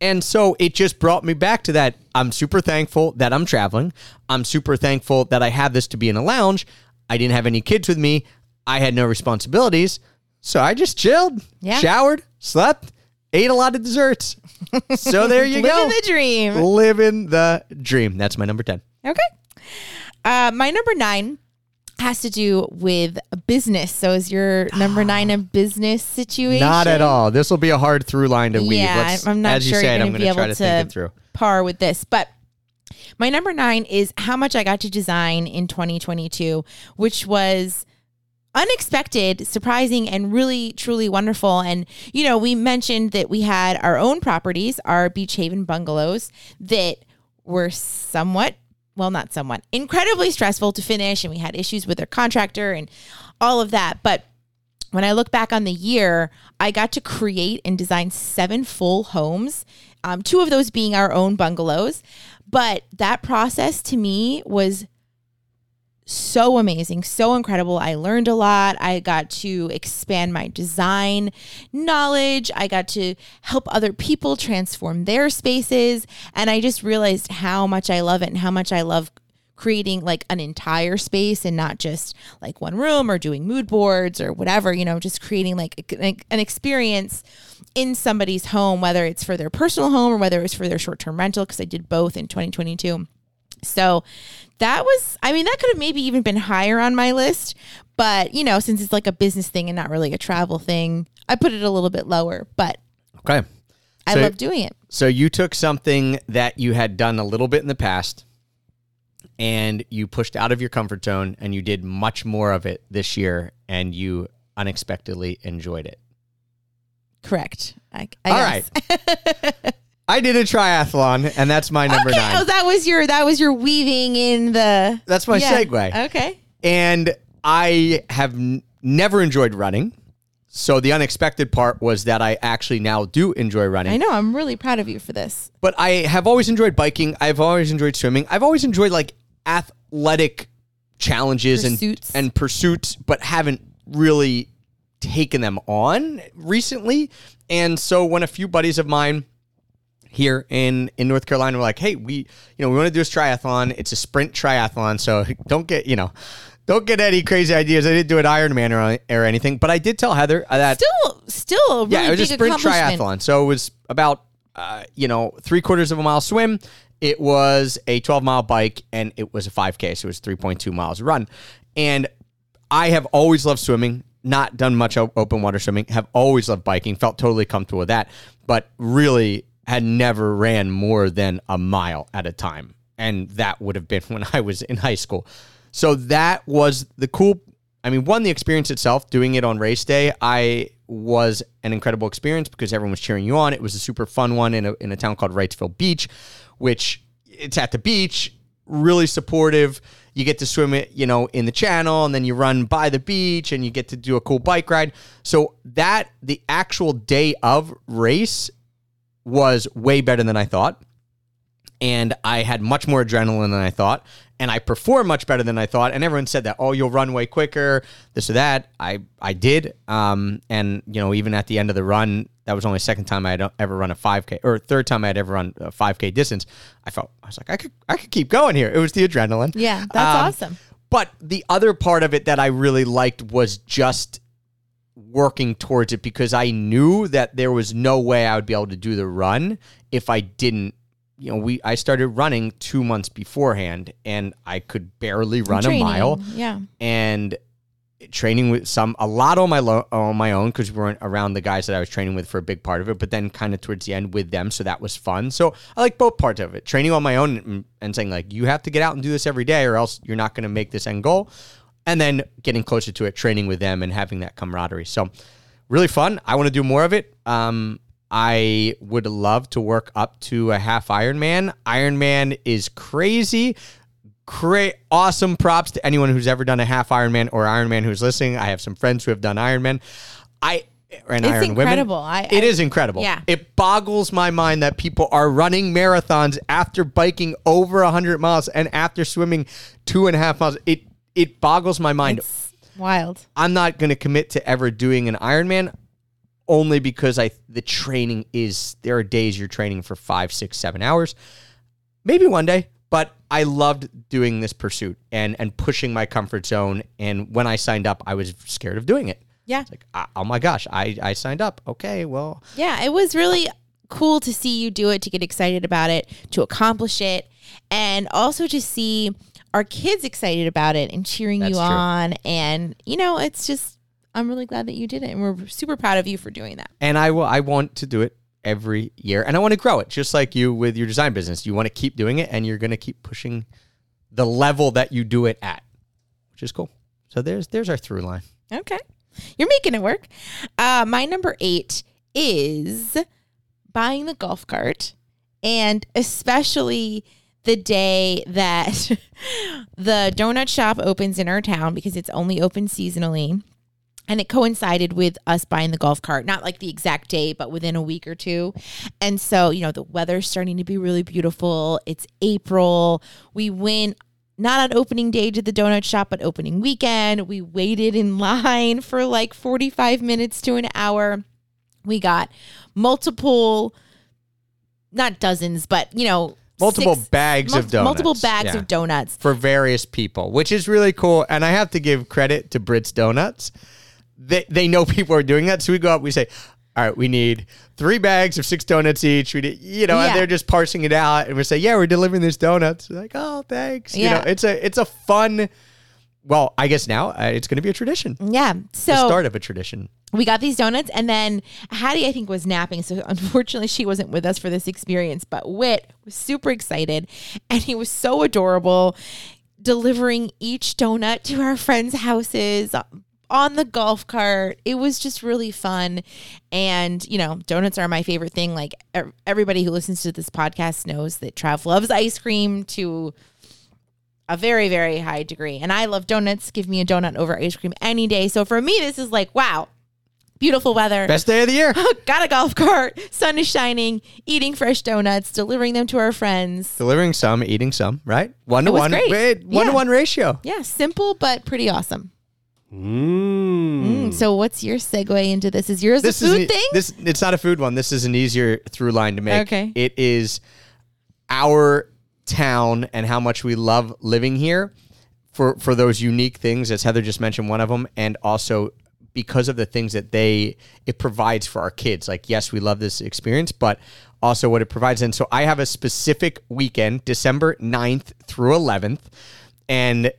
[SPEAKER 1] And so it just brought me back to that. I'm super thankful that I'm traveling. I'm super thankful that I have this to be in a lounge. I didn't have any kids with me. I had no responsibilities. So I just chilled,
[SPEAKER 2] Yeah.
[SPEAKER 1] showered, slept, ate a lot of desserts. So (laughs) there you go.
[SPEAKER 2] living the dream.
[SPEAKER 1] Living the dream. That's my number 10.
[SPEAKER 2] Okay. Uh, my number nine has to do with business. So is your number nine a business situation?
[SPEAKER 1] Not at all. This will be a hard through line to weave.
[SPEAKER 2] Yeah,
[SPEAKER 1] Let's-
[SPEAKER 2] I'm not
[SPEAKER 1] as you
[SPEAKER 2] sure
[SPEAKER 1] said,
[SPEAKER 2] you're
[SPEAKER 1] I'm
[SPEAKER 2] going to be able
[SPEAKER 1] to, think it through.
[SPEAKER 2] par with this. But my number nine is how much I got to design in 2022, which was unexpected, surprising, and really, truly wonderful. And, you know, we mentioned that we had our own properties, our Beach Haven bungalows that were somewhat, well, not somewhat, incredibly stressful to finish. And we had issues with our contractor and all of that. But when I look back on the year, I got to create and design seven full homes, um, two of those being our own bungalows. But that process to me was so amazing, so incredible. I learned a lot. I got to expand my design knowledge. I got to help other people transform their spaces. And I just realized how much I love it and how much I love creating like an entire space and not just like one room or doing mood boards or whatever, you know, just creating like an experience in somebody's home, whether it's for their personal home or whether it's for their short term rental, because I did both in 2022. So that was, I mean, that could have maybe even been higher on my list. But, you know, since it's like a business thing and not really a travel thing, I put it a little bit lower. But
[SPEAKER 1] Okay.
[SPEAKER 2] I
[SPEAKER 1] So-
[SPEAKER 2] love doing it.
[SPEAKER 1] So you took something that you had done a little bit in the past and you pushed out of your comfort zone and you did much more of it this year and you unexpectedly enjoyed it.
[SPEAKER 2] Correct. I, I
[SPEAKER 1] All right. (laughs) I did a triathlon and that's my number
[SPEAKER 2] okay.
[SPEAKER 1] nine.
[SPEAKER 2] Oh, that was your that was your weaving in the.
[SPEAKER 1] That's my
[SPEAKER 2] Yeah.
[SPEAKER 1] segue.
[SPEAKER 2] Okay.
[SPEAKER 1] And I have n- never enjoyed running. So the unexpected part was that I actually now do enjoy running.
[SPEAKER 2] I know. I'm really proud of you for this.
[SPEAKER 1] But I have always enjoyed biking. I've always enjoyed swimming. I've always enjoyed like athletic challenges
[SPEAKER 2] Pursuits.
[SPEAKER 1] and and pursuits, but haven't really taken them on recently. And so when a few buddies of mine here in in North Carolina we were like, "Hey, we you know we want to do this triathlon. It's a sprint triathlon, so (laughs) don't get you know." Don't get any crazy ideas. I didn't do an Ironman or, or anything, but I did tell Heather that
[SPEAKER 2] Still, still a really
[SPEAKER 1] yeah, it was a sprint triathlon. So it was about uh, you know three quarters of a mile swim. It was a 12 mile bike, and it was a 5K. So it was 3.2 miles run. And I have always loved swimming. Not done much open water swimming. Have always loved biking. Felt totally comfortable with that, but really had never ran more than a mile at a time. And that would have been (laughs) when I was in high school. So that was the cool. I mean, one, the experience itself, doing it on race day, I was an incredible experience because everyone was cheering you on. It was a super fun one in a, in a town called Wrightsville Beach, which it's at the beach, really supportive. You get to swim it, you know, in the channel, and then you run by the beach, and you get to do a cool bike ride. So that the actual day of race was way better than I thought. and I had much more adrenaline than I thought, and I performed much better than I thought. And everyone said that, oh, you'll run way quicker, this or that. I I did, um, and you know, even at the end of the run, that was only the second time I had ever run a 5K, or third time I had ever run a 5K distance. I felt I was like, I could I could keep going here. It was the adrenaline.
[SPEAKER 2] Yeah, that's
[SPEAKER 1] Um,
[SPEAKER 2] awesome.
[SPEAKER 1] But the other part of it that I really liked was just working towards it because I knew that there was no way I would be able to do the run if I didn't. You know, we I started running two months beforehand, and I could barely run
[SPEAKER 2] Training,
[SPEAKER 1] a mile.
[SPEAKER 2] Yeah.
[SPEAKER 1] And training with some a lot on my lo- on my own because we weren't around the guys that I was training with for a big part of it, but then kind of towards the end with them, so that was fun. So I like both parts of it: training on my own and, and saying like you have to get out and do this every day, or else you're not going to make this end goal. And then getting closer to it, training with them and having that camaraderie. So really fun. I want to do more of it. Um, I would love to work up to a half Ironman. Ironman is crazy. Great, awesome props to anyone who's ever done a half Ironman or Ironman who's listening. I have some friends who have done Ironman. I and
[SPEAKER 2] It's
[SPEAKER 1] Iron
[SPEAKER 2] incredible.
[SPEAKER 1] Women.
[SPEAKER 2] I-
[SPEAKER 1] It
[SPEAKER 2] I-
[SPEAKER 1] is incredible.
[SPEAKER 2] Yeah.
[SPEAKER 1] It boggles my mind that people are running marathons after biking over hundred miles and after swimming two and a half miles. It it boggles my mind.
[SPEAKER 2] It's wild.
[SPEAKER 1] I'm not going to commit to ever doing an Ironman only because I the training is there are days you're training for five, six, seven hours. Maybe one day, but I loved doing this pursuit and and pushing my comfort zone. And when I signed up, I was scared of doing it.
[SPEAKER 2] Yeah.
[SPEAKER 1] It's like, ah, oh my gosh, I I signed up. Okay, well,
[SPEAKER 2] Yeah, it was really cool to see you do it, to get excited about it, to accomplish it, and also to see our kids excited about it and cheering
[SPEAKER 1] That's
[SPEAKER 2] you
[SPEAKER 1] true.
[SPEAKER 2] on. And, you know, it's just, I'm really glad that you did it. And we're super proud of you for doing that.
[SPEAKER 1] and I will. I want to do it every year, and I want to grow it, just like you with your design business. You want to keep doing it, and you're going to keep pushing the level that you do it at, which is cool. So there's there's our through line.
[SPEAKER 2] Okay. You're making it work. Uh, my number eight is buying the golf cart, and especially the day that (laughs) the donut shop opens in our town because it's only open seasonally. And it coincided with us buying the golf cart, not like the exact day, but within a week or two. And so, you know, the weather's starting to be really beautiful. It's April. We went not on opening day to the donut shop, but opening weekend. We waited in line for like 45 minutes to an hour. We got multiple, not dozens, but, you know,
[SPEAKER 1] Multiple
[SPEAKER 2] six-
[SPEAKER 1] bags of
[SPEAKER 2] mul- Multiple
[SPEAKER 1] donuts.
[SPEAKER 2] bags
[SPEAKER 1] Yeah.
[SPEAKER 2] of donuts.
[SPEAKER 1] for various people, which is really cool. And I have to give credit to Britt's Donuts. They they know (laughs) people are doing that, so we go up. We say, "All right, we need three bags of six donuts each." We need, you know,
[SPEAKER 2] Yeah.
[SPEAKER 1] and they're just parsing it out, and we say, "Yeah, we're delivering these donuts." They're like, "Oh, thanks." You
[SPEAKER 2] Yeah.
[SPEAKER 1] know, it's a it's a fun. Well, I guess now uh, it's going to be a tradition.
[SPEAKER 2] Yeah.
[SPEAKER 1] The
[SPEAKER 2] So
[SPEAKER 1] start of a tradition.
[SPEAKER 2] we got these donuts and then Hattie I think was napping so (laughs) unfortunately she wasn't with us for this experience but Whit was super excited and he was so adorable delivering each donut to our friends houses on the golf cart it was just really fun and you know donuts are my favorite thing like everybody who listens to this podcast knows that Trav loves ice cream to a very very high degree and I love donuts give me a donut over ice cream any day so for me this is like wow beautiful weather.
[SPEAKER 1] Best day of the year. (laughs)
[SPEAKER 2] Got a golf cart, sun is shining, eating fresh donuts, delivering them to our friends.
[SPEAKER 1] Delivering some, eating some, right? One to one.
[SPEAKER 2] great.
[SPEAKER 1] one to one ratio.
[SPEAKER 2] Yeah, simple but pretty awesome.
[SPEAKER 4] Mm.
[SPEAKER 2] Mm, so, what's your segue into this? Is yours
[SPEAKER 1] this
[SPEAKER 2] a food
[SPEAKER 1] is
[SPEAKER 2] thing?
[SPEAKER 1] This it's not a food one. This is an easier through line to make.
[SPEAKER 2] Okay.
[SPEAKER 1] It is our town and how much we love living here for for those unique things as Heather just mentioned one of them and also because of the things that they it provides for our kids. Like yes, we love this experience, but also what it provides and so I have a specific weekend, December 9th through 11th and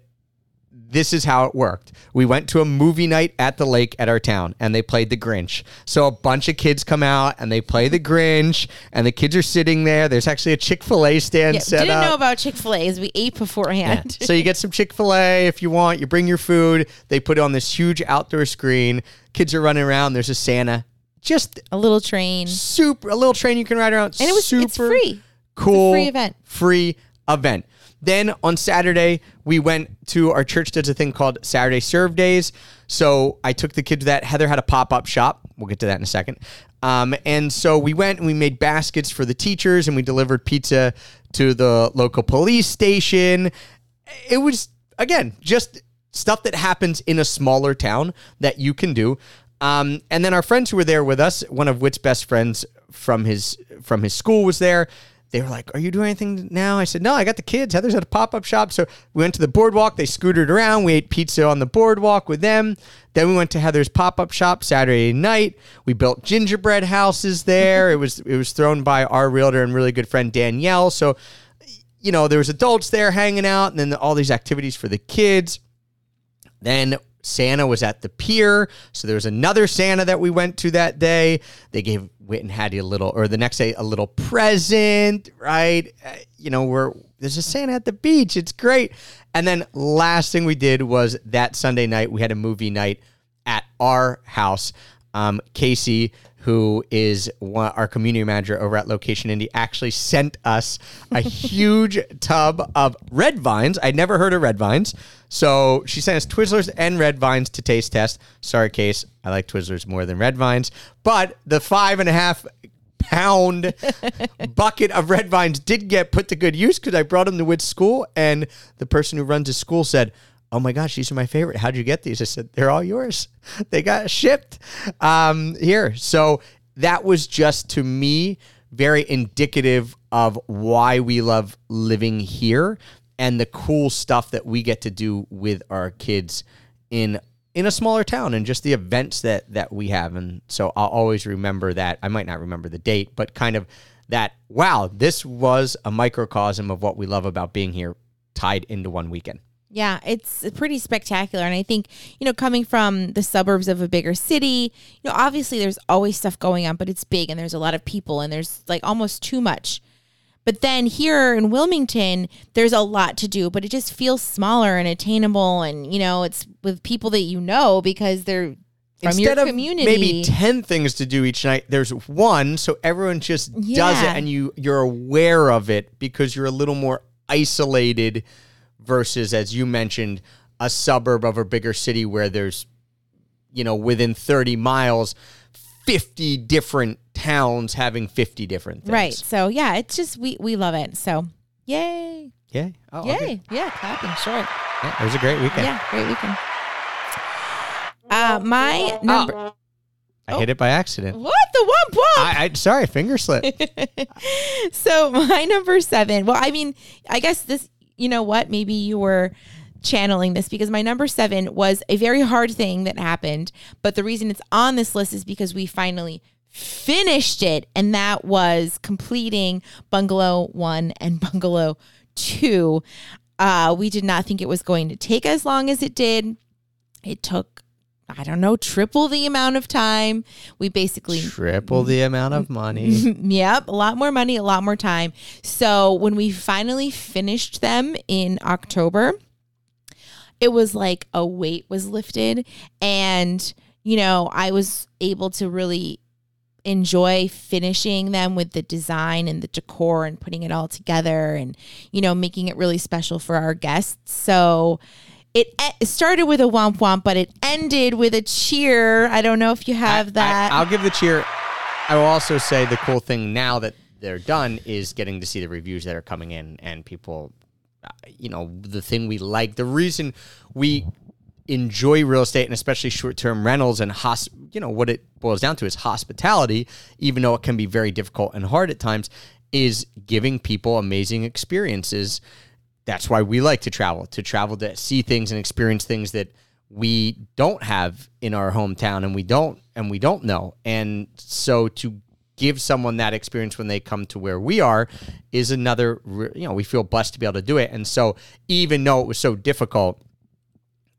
[SPEAKER 1] this is how it worked. We went to a movie night at the lake at our town and they played The Grinch. So a bunch of kids come out and they play The Grinch and the kids are sitting there. There's actually a Chick fil A stand
[SPEAKER 2] yeah,
[SPEAKER 1] set
[SPEAKER 2] didn't
[SPEAKER 1] up.
[SPEAKER 2] know about Chick fil A as we ate beforehand.
[SPEAKER 1] so you get some Chick fil A if you want. You bring your food. They put it on this huge outdoor screen. Kids are running around. There's a Santa. Just
[SPEAKER 2] a little train.
[SPEAKER 1] super, a little train you can ride around.
[SPEAKER 2] And it was
[SPEAKER 1] super
[SPEAKER 2] free.
[SPEAKER 1] cool
[SPEAKER 2] free event.
[SPEAKER 1] free event then on saturday we went to our church does a thing called saturday serve days so i took the kids to that heather had a pop-up shop we'll get to that in a second Um, and so we went and we made baskets for the teachers and we delivered pizza to the local police station. It was, again, just stuff that happens in a smaller town that you can do. Um, and then our friends who were there with us, one of Whit's best friends from his from his school was there. They were like, "Are you doing anything now?" I said, "No, I got the kids. Heather's at a pop up shop." So we went to the boardwalk. They scootered around. We ate pizza on the boardwalk with them. Then we went to Heather's pop up shop Saturday night. We built gingerbread houses there. it was it was thrown by our realtor and really good friend Danielle. So you know there was adults there hanging out, and then all these activities for the kids. Then Santa was at the pier. So there was another Santa that we went to that day. They gave Whit and Hattie a little, or the next day, a little present, right? Uh, you know, we're there's a Santa at the beach. It's great. And then last thing we did was that Sunday night, we had a movie night at our house. Um, Casey, who is one, our community manager over at Location Indie, actually sent us a (laughs) huge tub of red vines. I'd never heard of red vines. So she sent us Twizzlers and red vines to taste test. Sorry, Case. I like Twizzlers more than red vines. But the five and a half pound (laughs) bucket of red vines did get put to good use because I brought them to Whit School, and the person who runs the school said, "Oh my gosh, these are my favorite. How'd you get these?" I said, "They're all yours. (laughs) They got shipped um, here." So that was just to me very indicative of why we love living here and the cool stuff that we get to do with our kids in in a smaller town and just the events that that we have and so I'll always remember that I might not remember the date but kind of that wow this was a microcosm of what we love about being here tied into one weekend
[SPEAKER 2] Yeah, it's pretty spectacular. And I think, you know, coming from the suburbs of a bigger city, you know, obviously there's always stuff going on, but it's big and there's a lot of people and there's like almost too much. But then here in Wilmington, there's a lot to do, but it just feels smaller and attainable. And, you know, it's with people that you know because they're from
[SPEAKER 1] Instead
[SPEAKER 2] your
[SPEAKER 1] of
[SPEAKER 2] community.
[SPEAKER 1] maybe 10 things to do each night there's one so everyone just does it and you you're aware of it because you're a little more isolated versus as you mentioned a suburb of a bigger city where there's you know within 30 miles 50 different towns having 50 different things
[SPEAKER 2] right. So, yeah, it's just, we, we love it. So, yay.
[SPEAKER 1] yeah oh,
[SPEAKER 2] Yay.
[SPEAKER 1] okay.
[SPEAKER 2] Yeah, clapping. Sure.
[SPEAKER 1] yeah it was a great weekend
[SPEAKER 2] Yeah, great weekend. Uh, my number.
[SPEAKER 1] i hit it by accident
[SPEAKER 2] What the one point?
[SPEAKER 1] I, I sorry finger slip (laughs)
[SPEAKER 2] so my number seven. Well, I mean, I guess this. You know what? Maybe you were channeling this because my number seven was a very hard thing that happened, but the reason it's on this list is because we finally finished it, and that was completing Bungalow One and (laughs) Bungalow Two. Uh, we did not think it was going to take as long as it did. It took. I don't know, triple the amount of time. We basically
[SPEAKER 1] triple the amount of money (laughs)
[SPEAKER 2] yep, a lot more money, a lot more time. So when we finally finished them in October, it was like a weight was lifted and you know, I was able to really enjoy finishing them with the design and the decor and putting it all together and you know, making it really special for our guests. So it started with a womp womp, but it ended with a cheer. I don't know if you have that.
[SPEAKER 1] I, will give the cheer. I will also say the cool thing now that they're done is getting to see the reviews that are coming in and people, uh, you know, the thing we like, the reason we enjoy real estate and especially short-term rentals and hosp- you know what it boils down to is hospitality even though it can be very difficult and hard at times is giving people amazing experiences that's why we like to travel to travel to see things and experience things that we don't have in our hometown and we don't and we don't know. And so to give someone that experience when they come to where we are is another you know we feel blessed to be able to do it. And so even though it was so difficult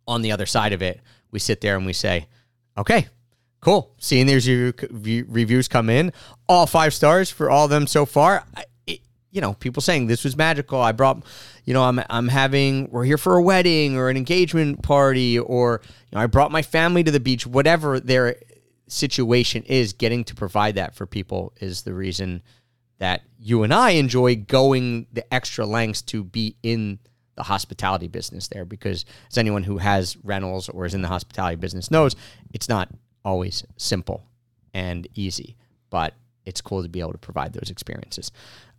[SPEAKER 1] on the other side of it we sit there and we say okay cool. Seeing these reviews come in all five stars for all of them so far you know people saying this was magical i brought you know i'm i'm having we're here for a wedding or an engagement party or you know i brought my family to the beach whatever their situation is getting to provide that for people is the reason that you and I enjoy going the extra lengths to be in the hospitality business there because as anyone who has rentals or is in the hospitality business knows it's not always simple and easy but it's cool to be able to provide those experiences.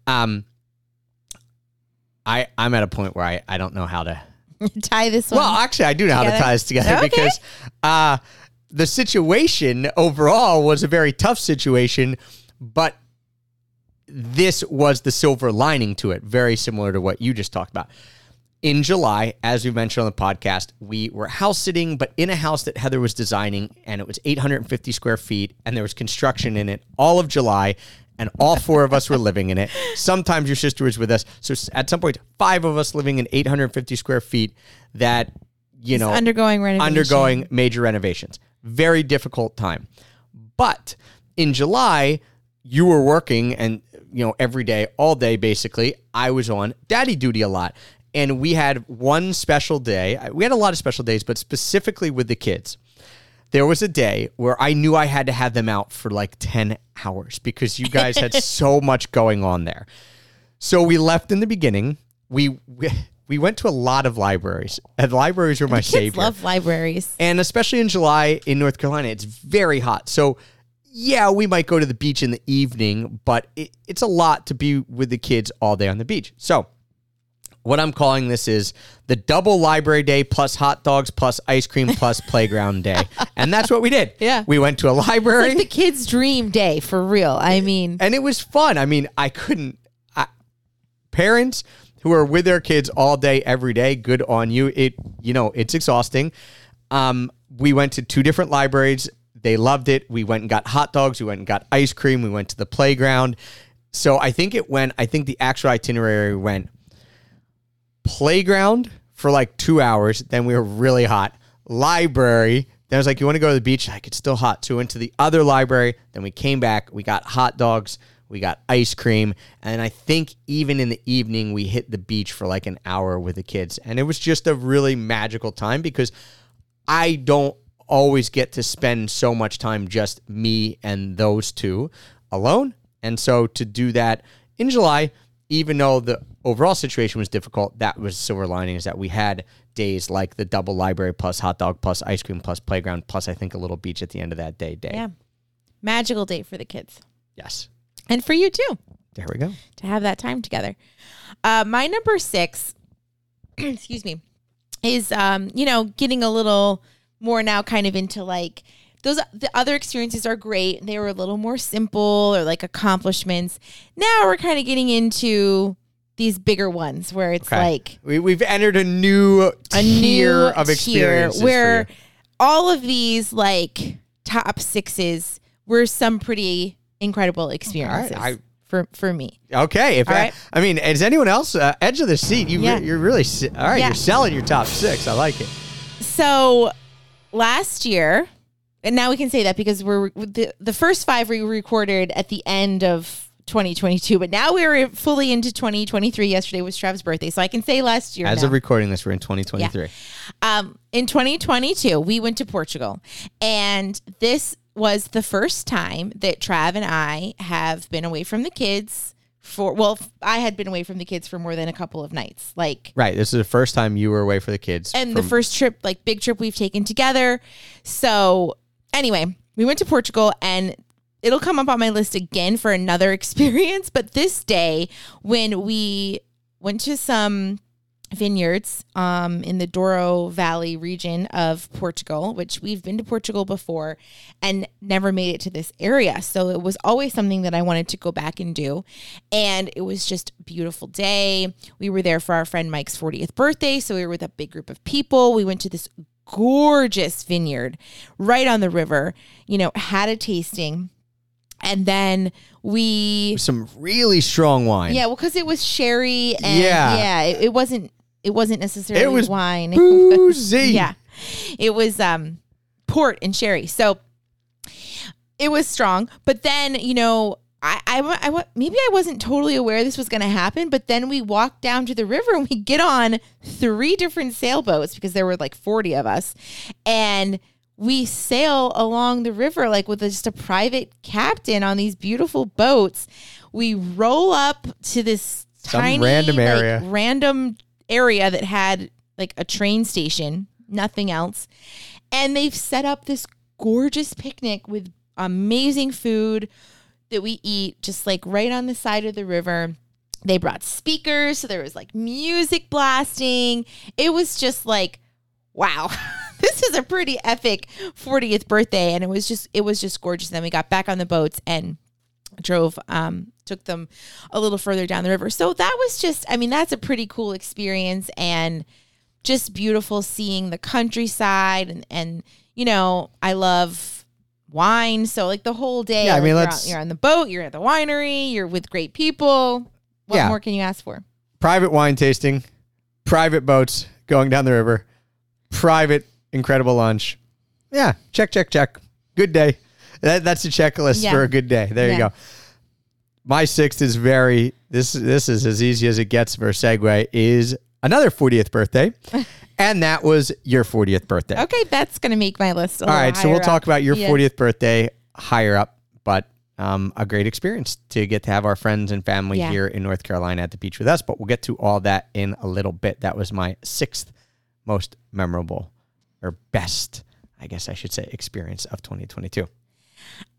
[SPEAKER 1] Um, I I'm at a point where I, I don't know how to. (laughs)
[SPEAKER 2] Tie this one.
[SPEAKER 1] Well, actually, I do know how to tie this together
[SPEAKER 2] Okay.
[SPEAKER 1] because uh, the situation overall was a very tough situation, but this was the silver lining to it, very similar to what you just talked about. In July, as we mentioned on the podcast, we were house sitting, but in a house that Heather was designing, and it was 850 square feet, and there was construction in it all of July, and all four of us were living in it. Sometimes your sister was with us. So at some point, five of us living in 850 square feet that, you know,
[SPEAKER 2] undergoing renovation.
[SPEAKER 1] undergoing major renovations. Very difficult time. But in July, you were working and you know every day, all day basically. I was on daddy duty a lot. And we had one special day. We had a lot of special days, but specifically with the kids. There was a day where I knew I had to have them out for like 10 hours because you guys had (laughs) so much going on there. So we left in the beginning. We we, we went to a lot of libraries. And libraries were my
[SPEAKER 2] Kids
[SPEAKER 1] savior.
[SPEAKER 2] love libraries.
[SPEAKER 1] And especially in July in North Carolina, it's very hot. So, yeah, we might go to the beach in the evening, but it, it's a lot to be with the kids all day on the beach. So, what I'm calling this is the double library day plus hot dogs plus ice cream plus (laughs) playground day. And that's what we did.
[SPEAKER 2] Yeah.
[SPEAKER 1] We went to a library
[SPEAKER 2] Like the kids' dream day for real. I mean,
[SPEAKER 1] and it was fun. I mean, I couldn't. I, parents who are with their kids all day, every day, good on you. It, you know, it's exhausting. Um, we went to two different libraries. They loved it. We went and got hot dogs. We went and got ice cream. We went to the playground. So I think it went. I think the actual itinerary went playground for like two hours. Then we were really hot. Library. Then I was like, you want to go to the beach? Like, it's still hot. So we went to the other library. Then we came back. We got hot dogs. We got ice cream. And I think even in the evening, we hit the beach for like an hour with the kids. And it was just a really magical time because I don't always get to spend so much time just me and those two alone. And so to do that in July, even though the overall situation was difficult, that was silver lining is that we had days like the double library plus hot dog plus ice cream plus playground plus I think a little beach at the end of that day day.
[SPEAKER 2] yeah, magical day for the kids
[SPEAKER 1] Yes.
[SPEAKER 2] and for you too
[SPEAKER 1] There we go.
[SPEAKER 2] to have that time together. Uh, my number six, (clears throat) excuse me, is um, you know getting a little more now, kind of into like those. The other experiences are great. They were a little more simple or like accomplishments. Now we're kind of getting into these bigger ones where it's
[SPEAKER 1] Okay.
[SPEAKER 2] like
[SPEAKER 1] We, we've entered a new
[SPEAKER 2] a
[SPEAKER 1] tier
[SPEAKER 2] new
[SPEAKER 1] of experiences for
[SPEAKER 2] where all of these like top sixes were some pretty incredible experiences
[SPEAKER 1] I-
[SPEAKER 2] for for me.
[SPEAKER 1] Okay, if I,
[SPEAKER 2] right.
[SPEAKER 1] I mean, is anyone else uh, edge of the seat? You,
[SPEAKER 2] Yeah.
[SPEAKER 1] you're really all right.
[SPEAKER 2] Yeah.
[SPEAKER 1] You're selling your top six. I like it.
[SPEAKER 2] So last year, and now we can say that because we're the the first five we recorded at the end of 2022, but now we're fully into 2023. Yesterday was Trav's birthday, so I can say last year.
[SPEAKER 1] As
[SPEAKER 2] now.
[SPEAKER 1] of recording this, we're in 2023.
[SPEAKER 2] Um, in 2022, we went to Portugal, and this was the first time that Trav and I have been away from the kids for. Well, I had been away from the kids for more than a couple of nights, like.
[SPEAKER 1] Right. This is the first time you were away for the kids.
[SPEAKER 2] And the first trip, like big trip we've taken together. So, anyway, we went to Portugal and it'll come up on my list again for another (laughs) experience. But this day, when we went to some vineyards um, in the Douro Valley region of Portugal, which we've been to Portugal before and never made it to this area. So it was always something that I wanted to go back and do. And it was just a beautiful day. We were there for our friend Mike's 40th birthday. So we were with a big group of people. We went to this gorgeous vineyard right on the river, you know, had a tasting. And then we
[SPEAKER 1] some really strong wine.
[SPEAKER 2] yeah, well, because it was sherry and
[SPEAKER 1] Yeah.
[SPEAKER 2] yeah, it, it wasn't it wasn't necessarily
[SPEAKER 1] It was
[SPEAKER 2] wine. (laughs)
[SPEAKER 1] Boozy. (laughs)
[SPEAKER 2] yeah, it was um port and sherry. So it was strong, but then you know. I, I, I, maybe I wasn't totally aware this was going to happen, but then we walked down to the river and we get on three different sailboats because there were like 40 of us. And we sail along the river like with just a private captain on these beautiful boats. We roll up to this
[SPEAKER 1] Some
[SPEAKER 2] tiny
[SPEAKER 1] random
[SPEAKER 2] like,
[SPEAKER 1] area.
[SPEAKER 2] random area that had like a train station, nothing else. And they've set up this gorgeous picnic with amazing food, that we eat just like right on the side of the river. They brought speakers, so there was like music blasting. It was just like, wow. (laughs) this is a pretty epic 40th birthday and it was just it was just gorgeous. Then we got back on the boats and drove um took them a little further down the river. So that was just I mean that's a pretty cool experience and just beautiful seeing the countryside and and you know, I love wine. So like the whole day,
[SPEAKER 1] Yeah, I mean,
[SPEAKER 2] you're,
[SPEAKER 1] let's-
[SPEAKER 2] out- you're on the boat, you're at the winery, you're with great people. What
[SPEAKER 1] Yeah.
[SPEAKER 2] more can you ask for?
[SPEAKER 1] private wine tasting, private boats going down the river, private incredible lunch. Yeah, check, check, check. Good day. That, that's a checklist
[SPEAKER 2] Yeah.
[SPEAKER 1] for a good day. There you go. My sixth is very this. This is as easy as it gets for a segue. Is another 40th birthday, (laughs) and that was your 40th birthday.
[SPEAKER 2] Okay, that's gonna make my list. A
[SPEAKER 1] All right, so we'll talk about your
[SPEAKER 2] Yes.
[SPEAKER 1] 40th birthday higher up, but um, a great experience to get to have our friends and family
[SPEAKER 2] Yeah.
[SPEAKER 1] here in North Carolina at the beach with us. But we'll get to all that in a little bit. That was my sixth most memorable or best, I guess I should say, experience of 2022.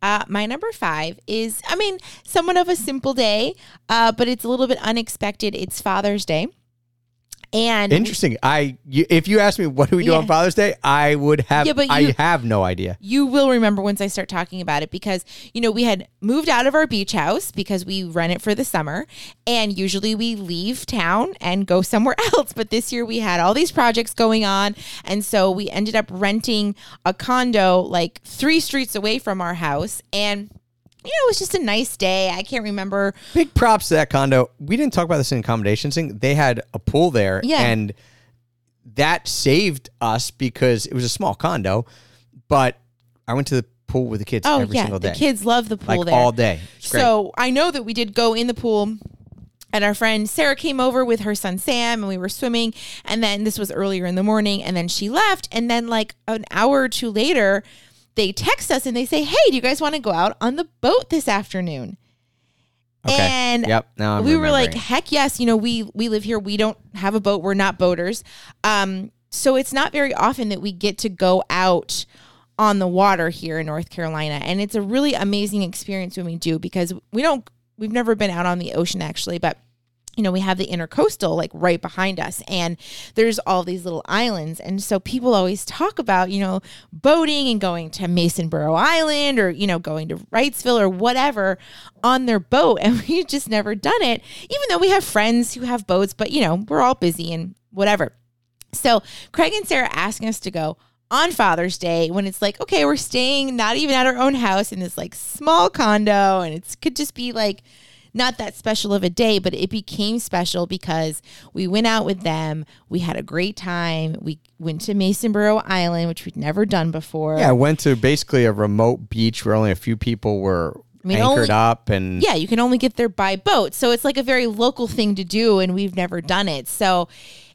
[SPEAKER 2] Uh, my number five is, I mean, somewhat of a simple day, uh, but it's a little bit unexpected. It's Father's Day. And
[SPEAKER 1] Interesting. I you, if you asked me what do we do
[SPEAKER 2] Yeah.
[SPEAKER 1] on Father's Day, I would have.
[SPEAKER 2] Yeah, but
[SPEAKER 1] I
[SPEAKER 2] you-
[SPEAKER 1] have no idea.
[SPEAKER 2] you will remember once I start talking about it because, you know, we had moved out of our beach house because we rent it for the summer. And usually we leave town and go somewhere (laughs) else. But this year we had all these projects going on. And so we ended up renting a condo like three streets away from our house. And, you know, it was just a nice day. I can't remember.
[SPEAKER 1] Big props to that condo. We didn't talk about this in accommodations thing. They had a pool there,
[SPEAKER 2] Yeah.
[SPEAKER 1] and that saved us because it was a small condo. But I went to the pool with the kids
[SPEAKER 2] Oh,
[SPEAKER 1] every
[SPEAKER 2] yeah.
[SPEAKER 1] single day,
[SPEAKER 2] The kids love the pool
[SPEAKER 1] like
[SPEAKER 2] there.
[SPEAKER 1] all day. It's great.
[SPEAKER 2] So I know that we did go in the pool. And our friend Sarah came over with her son Sam, and we were swimming. And then this was earlier in the morning, and then she left. And then, like an hour or two later, they text us and they say, Hey, do you guys want to go out on the boat this afternoon?
[SPEAKER 1] okay.
[SPEAKER 2] And
[SPEAKER 1] yep. Now I'm
[SPEAKER 2] we were like, heck yes, you know, we we live here. We don't have a boat. We're not boaters. Um, so it's not very often that we get to go out on the water here in North Carolina. And it's a really amazing experience when we do because we don't we've never been out on the ocean actually, but you know, we have the intercoastal like right behind us, and there's all these little islands. And so people always talk about, you know, boating and going to Masonboro Island or, you know, going to Wrightsville or whatever on their boat. (laughs) And we've just never done it, even though we have friends who have boats, but, you know, we're all busy and whatever. So Craig and Sarah asking us to go on Father's Day when it's like, okay, we're staying not even at our own house in this like small condo, and it could just be like not that special of a day, but it became special because we went out with them. We had a great time. We went to Masonboro Island, which we'd never done before.
[SPEAKER 1] yeah, I went to basically a remote beach where only a few people were
[SPEAKER 2] mean,
[SPEAKER 1] anchored
[SPEAKER 2] only-
[SPEAKER 1] up, and
[SPEAKER 2] yeah, you can only get there by boat. So it's like a very local thing to do, and we've never done it. So,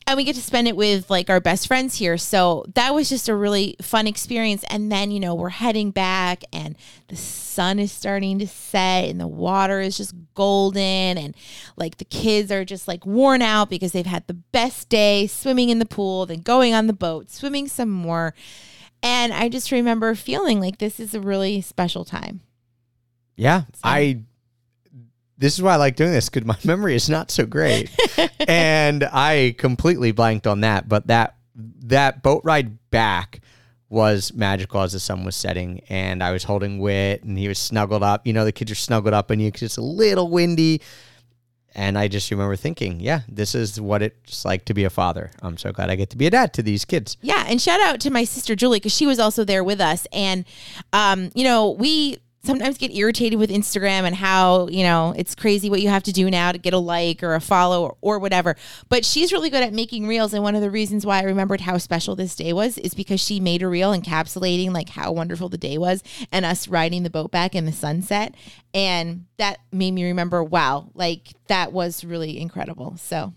[SPEAKER 2] and we get to spend it with like our best friends here. So that was just a really fun experience. And then, you know, we're heading back, and the sun is starting to set, and the water is just golden. And like the kids are just like worn out because they've had the best day swimming in the pool, then going on the boat, swimming some more. And I just remember feeling like this is a really special time.
[SPEAKER 1] Yeah, I. This is why I like doing this because my (laughs) memory is not so great, (laughs) and I completely blanked on that. But that that boat ride back was magical as the sun was setting, and I was holding Whit, and he was snuggled up. You know, the kids are snuggled up, and you it's a little windy. And I just remember thinking, yeah, this is what it's like to be a father. I'm so glad I get to be a dad to these kids.
[SPEAKER 2] Yeah, and shout out to my sister Julie because she was also there with us, and um, you know we sometimes get irritated with Instagram and how you know it's crazy what you have to do now to get a like or a follow or, or whatever. But she's really good at making reels, and one of the reasons why I remembered how special this day was is because she made a reel encapsulating like how wonderful the day was and us riding the boat back in the sunset, and that made me remember, wow, like that was really incredible. So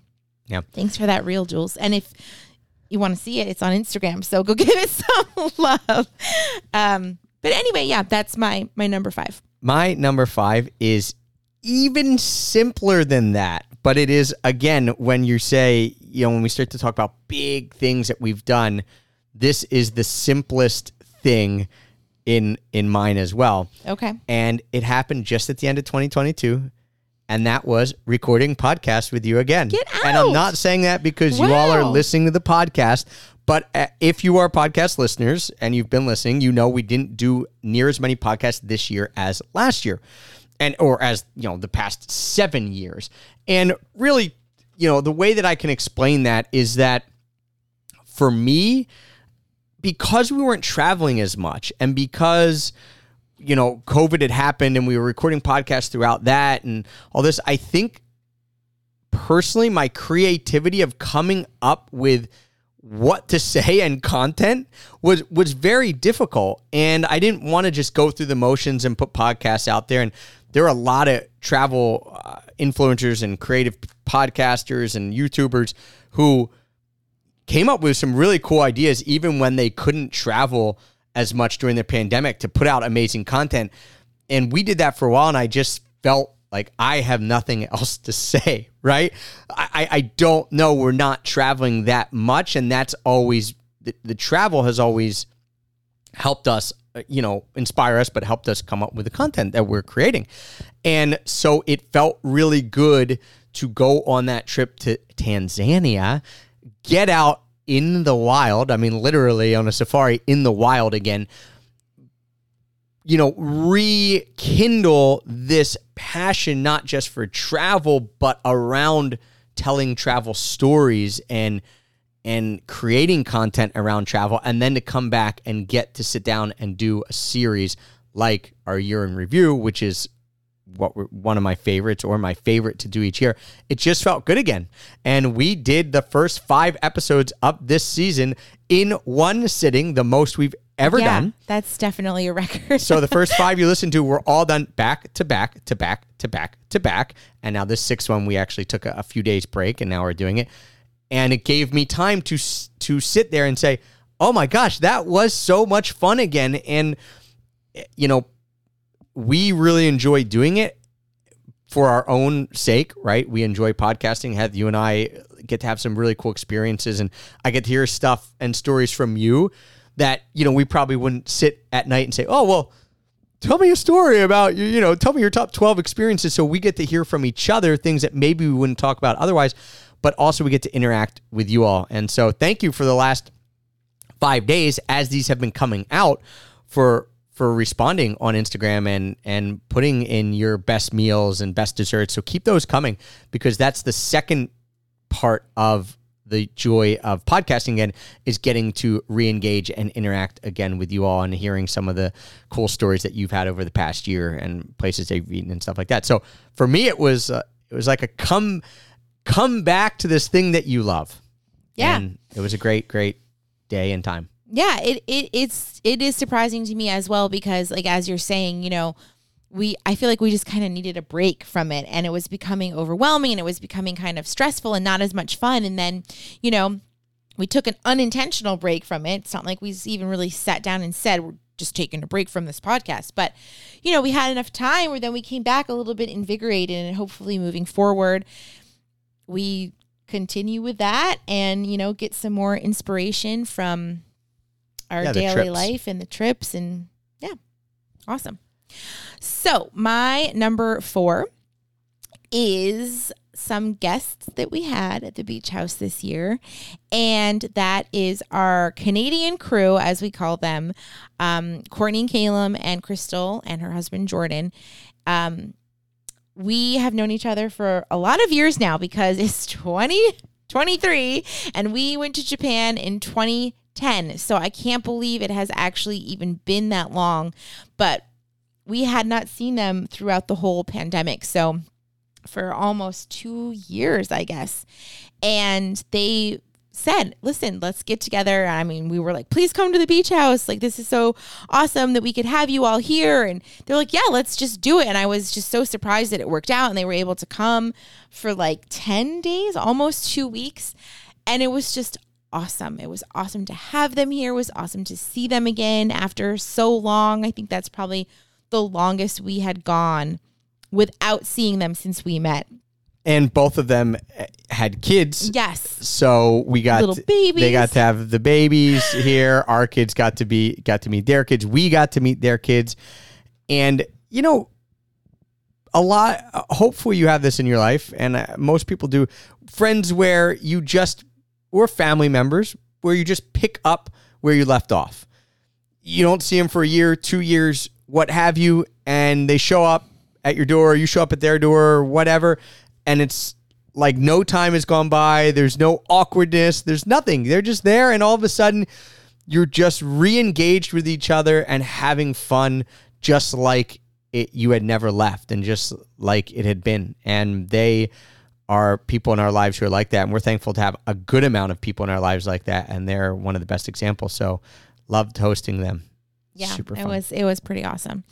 [SPEAKER 1] Yeah.
[SPEAKER 2] thanks for that reel, Jules. And if you want to see it, it's on Instagram. So go (laughs) give it some love. Um, but anyway, yeah, that's my my number five.
[SPEAKER 1] My number five is even simpler than that, but it is again when you say, you know, when we start to talk about big things that we've done, this is the simplest thing in in mine as well.
[SPEAKER 2] Okay.
[SPEAKER 1] And it happened just at the end of 2022. And that was recording podcast with you again.
[SPEAKER 2] Get out.
[SPEAKER 1] And I'm not saying that because you all are listening to the podcast, but uh, if you are podcast listeners and you've been listening, you know we didn't do near as many podcasts this year as last year. And or as, you know, the past 7 years. And really, you know, the way that I can explain that is that for me, because we weren't traveling as much and because you know covid had happened and we were recording podcasts throughout that and all this i think personally my creativity of coming up with what to say and content was was very difficult and i didn't want to just go through the motions and put podcasts out there and there are a lot of travel uh, influencers and creative podcasters and youtubers who came up with some really cool ideas even when they couldn't travel as much during the pandemic to put out amazing content. And we did that for a while, and I just felt like I have nothing else to say, right? I, I- don't know. We're not traveling that much, and that's always the, the travel has always helped us, uh, you know, inspire us, but helped us come up with the content that we're creating. And so it felt really good to go on that trip to Tanzania, get out in the wild. I mean, literally on a safari in the wild again. You know, rekindle this passion, not just for travel, but around telling travel stories and and creating content around travel and then to come back and get to sit down and do a series like our year in review which is what one of my favorites or my favorite to do each year. It just felt good again. And we did the first five episodes of this season in one sitting the most we've ever
[SPEAKER 2] yeah,
[SPEAKER 1] done
[SPEAKER 2] that's definitely a record.
[SPEAKER 1] so the first five you (laughs) listened to were all done back to back to back to back to back. And now this sixth one, we actually took a, a few days break and now we're doing it. And it gave me time to to sit there and say, "Oh my gosh, that was so much fun again!" And you know, we really enjoy doing it for our own sake, right? We enjoy podcasting. Heath, you and I get to have some really cool experiences, and I get to hear stuff and stories from you that you know we probably wouldn't sit at night and say, "Oh, well." Tell me a story about you. You know, tell me your top twelve experiences, so we get to hear from each other things that maybe we wouldn't talk about otherwise. But also, we get to interact with you all, and so thank you for the last five days as these have been coming out for for responding on Instagram and and putting in your best meals and best desserts. So keep those coming because that's the second part of the joy of podcasting again is getting to re-engage and interact again with you all and hearing some of the cool stories that you've had over the past year and places they've eaten and stuff like that. So for me, it was uh, it was like a come come back to this thing that you love.
[SPEAKER 2] Yeah.
[SPEAKER 1] and it was a great great day and time.
[SPEAKER 2] yeah, it, it it's it is surprising to me as well because like as you're saying, you know, we I feel like we just kind of needed a break from it and it was becoming overwhelming and it was becoming kind of stressful and not as much fun and then, you know, we took an unintentional break from it. It's not like we even really sat down and said we're just taking a break from this podcast, but you know, we had enough time where then we came back a little bit invigorated and hopefully moving forward we continue with that and you know get some more inspiration from our
[SPEAKER 1] Yeah,
[SPEAKER 2] daily life and the trips and yeah awesome so my number four is some guests that we had at the beach house this year and that is our canadian crew as we call them um, courtney and caleb and crystal and her husband jordan um, we have known each other for a lot of years now because it's (laughs) 2023 and we went to Japan in 2010. So I can't believe it has actually even been that long, but we had not seen them throughout the whole pandemic. So for almost 2 years, I guess. And they said, listen, let's get together. I mean, we were like, please come to the beach house. Like, this is so awesome that we could have you all here. And they're like, yeah, let's just do it. And I was just so surprised that it worked out and they were able to come for like 10 days, almost two weeks. And it was just awesome. It was awesome to have them here. It was awesome to see them again after so long. I think that's probably the longest we had gone without seeing them since we met.
[SPEAKER 1] and both of them eh, had kids.
[SPEAKER 2] Yes.
[SPEAKER 1] So we got
[SPEAKER 2] Little babies.
[SPEAKER 1] They got to have the babies here. Our kids got to be got to meet their kids. We got to meet their kids, and you know, a lot. Hopefully, you have this in your life, and uh, most people do. Friends where you just or family members where you just pick up where you left off. You don't see them for a year, two years, what have you, and they show up at your door. You show up at their door, or whatever, and it's like no time has gone by. There's no awkwardness. There's nothing. They're just there, and all of a sudden, you're just re-engaged with each other and having fun, just like it, you had never left, and just like it had been. And they are people in our lives who are like that, and we're thankful to have a good amount of people in our lives like that, and they're one of the best examples. So, loved hosting them.
[SPEAKER 2] Yeah,
[SPEAKER 1] Super
[SPEAKER 2] it was it was pretty awesome.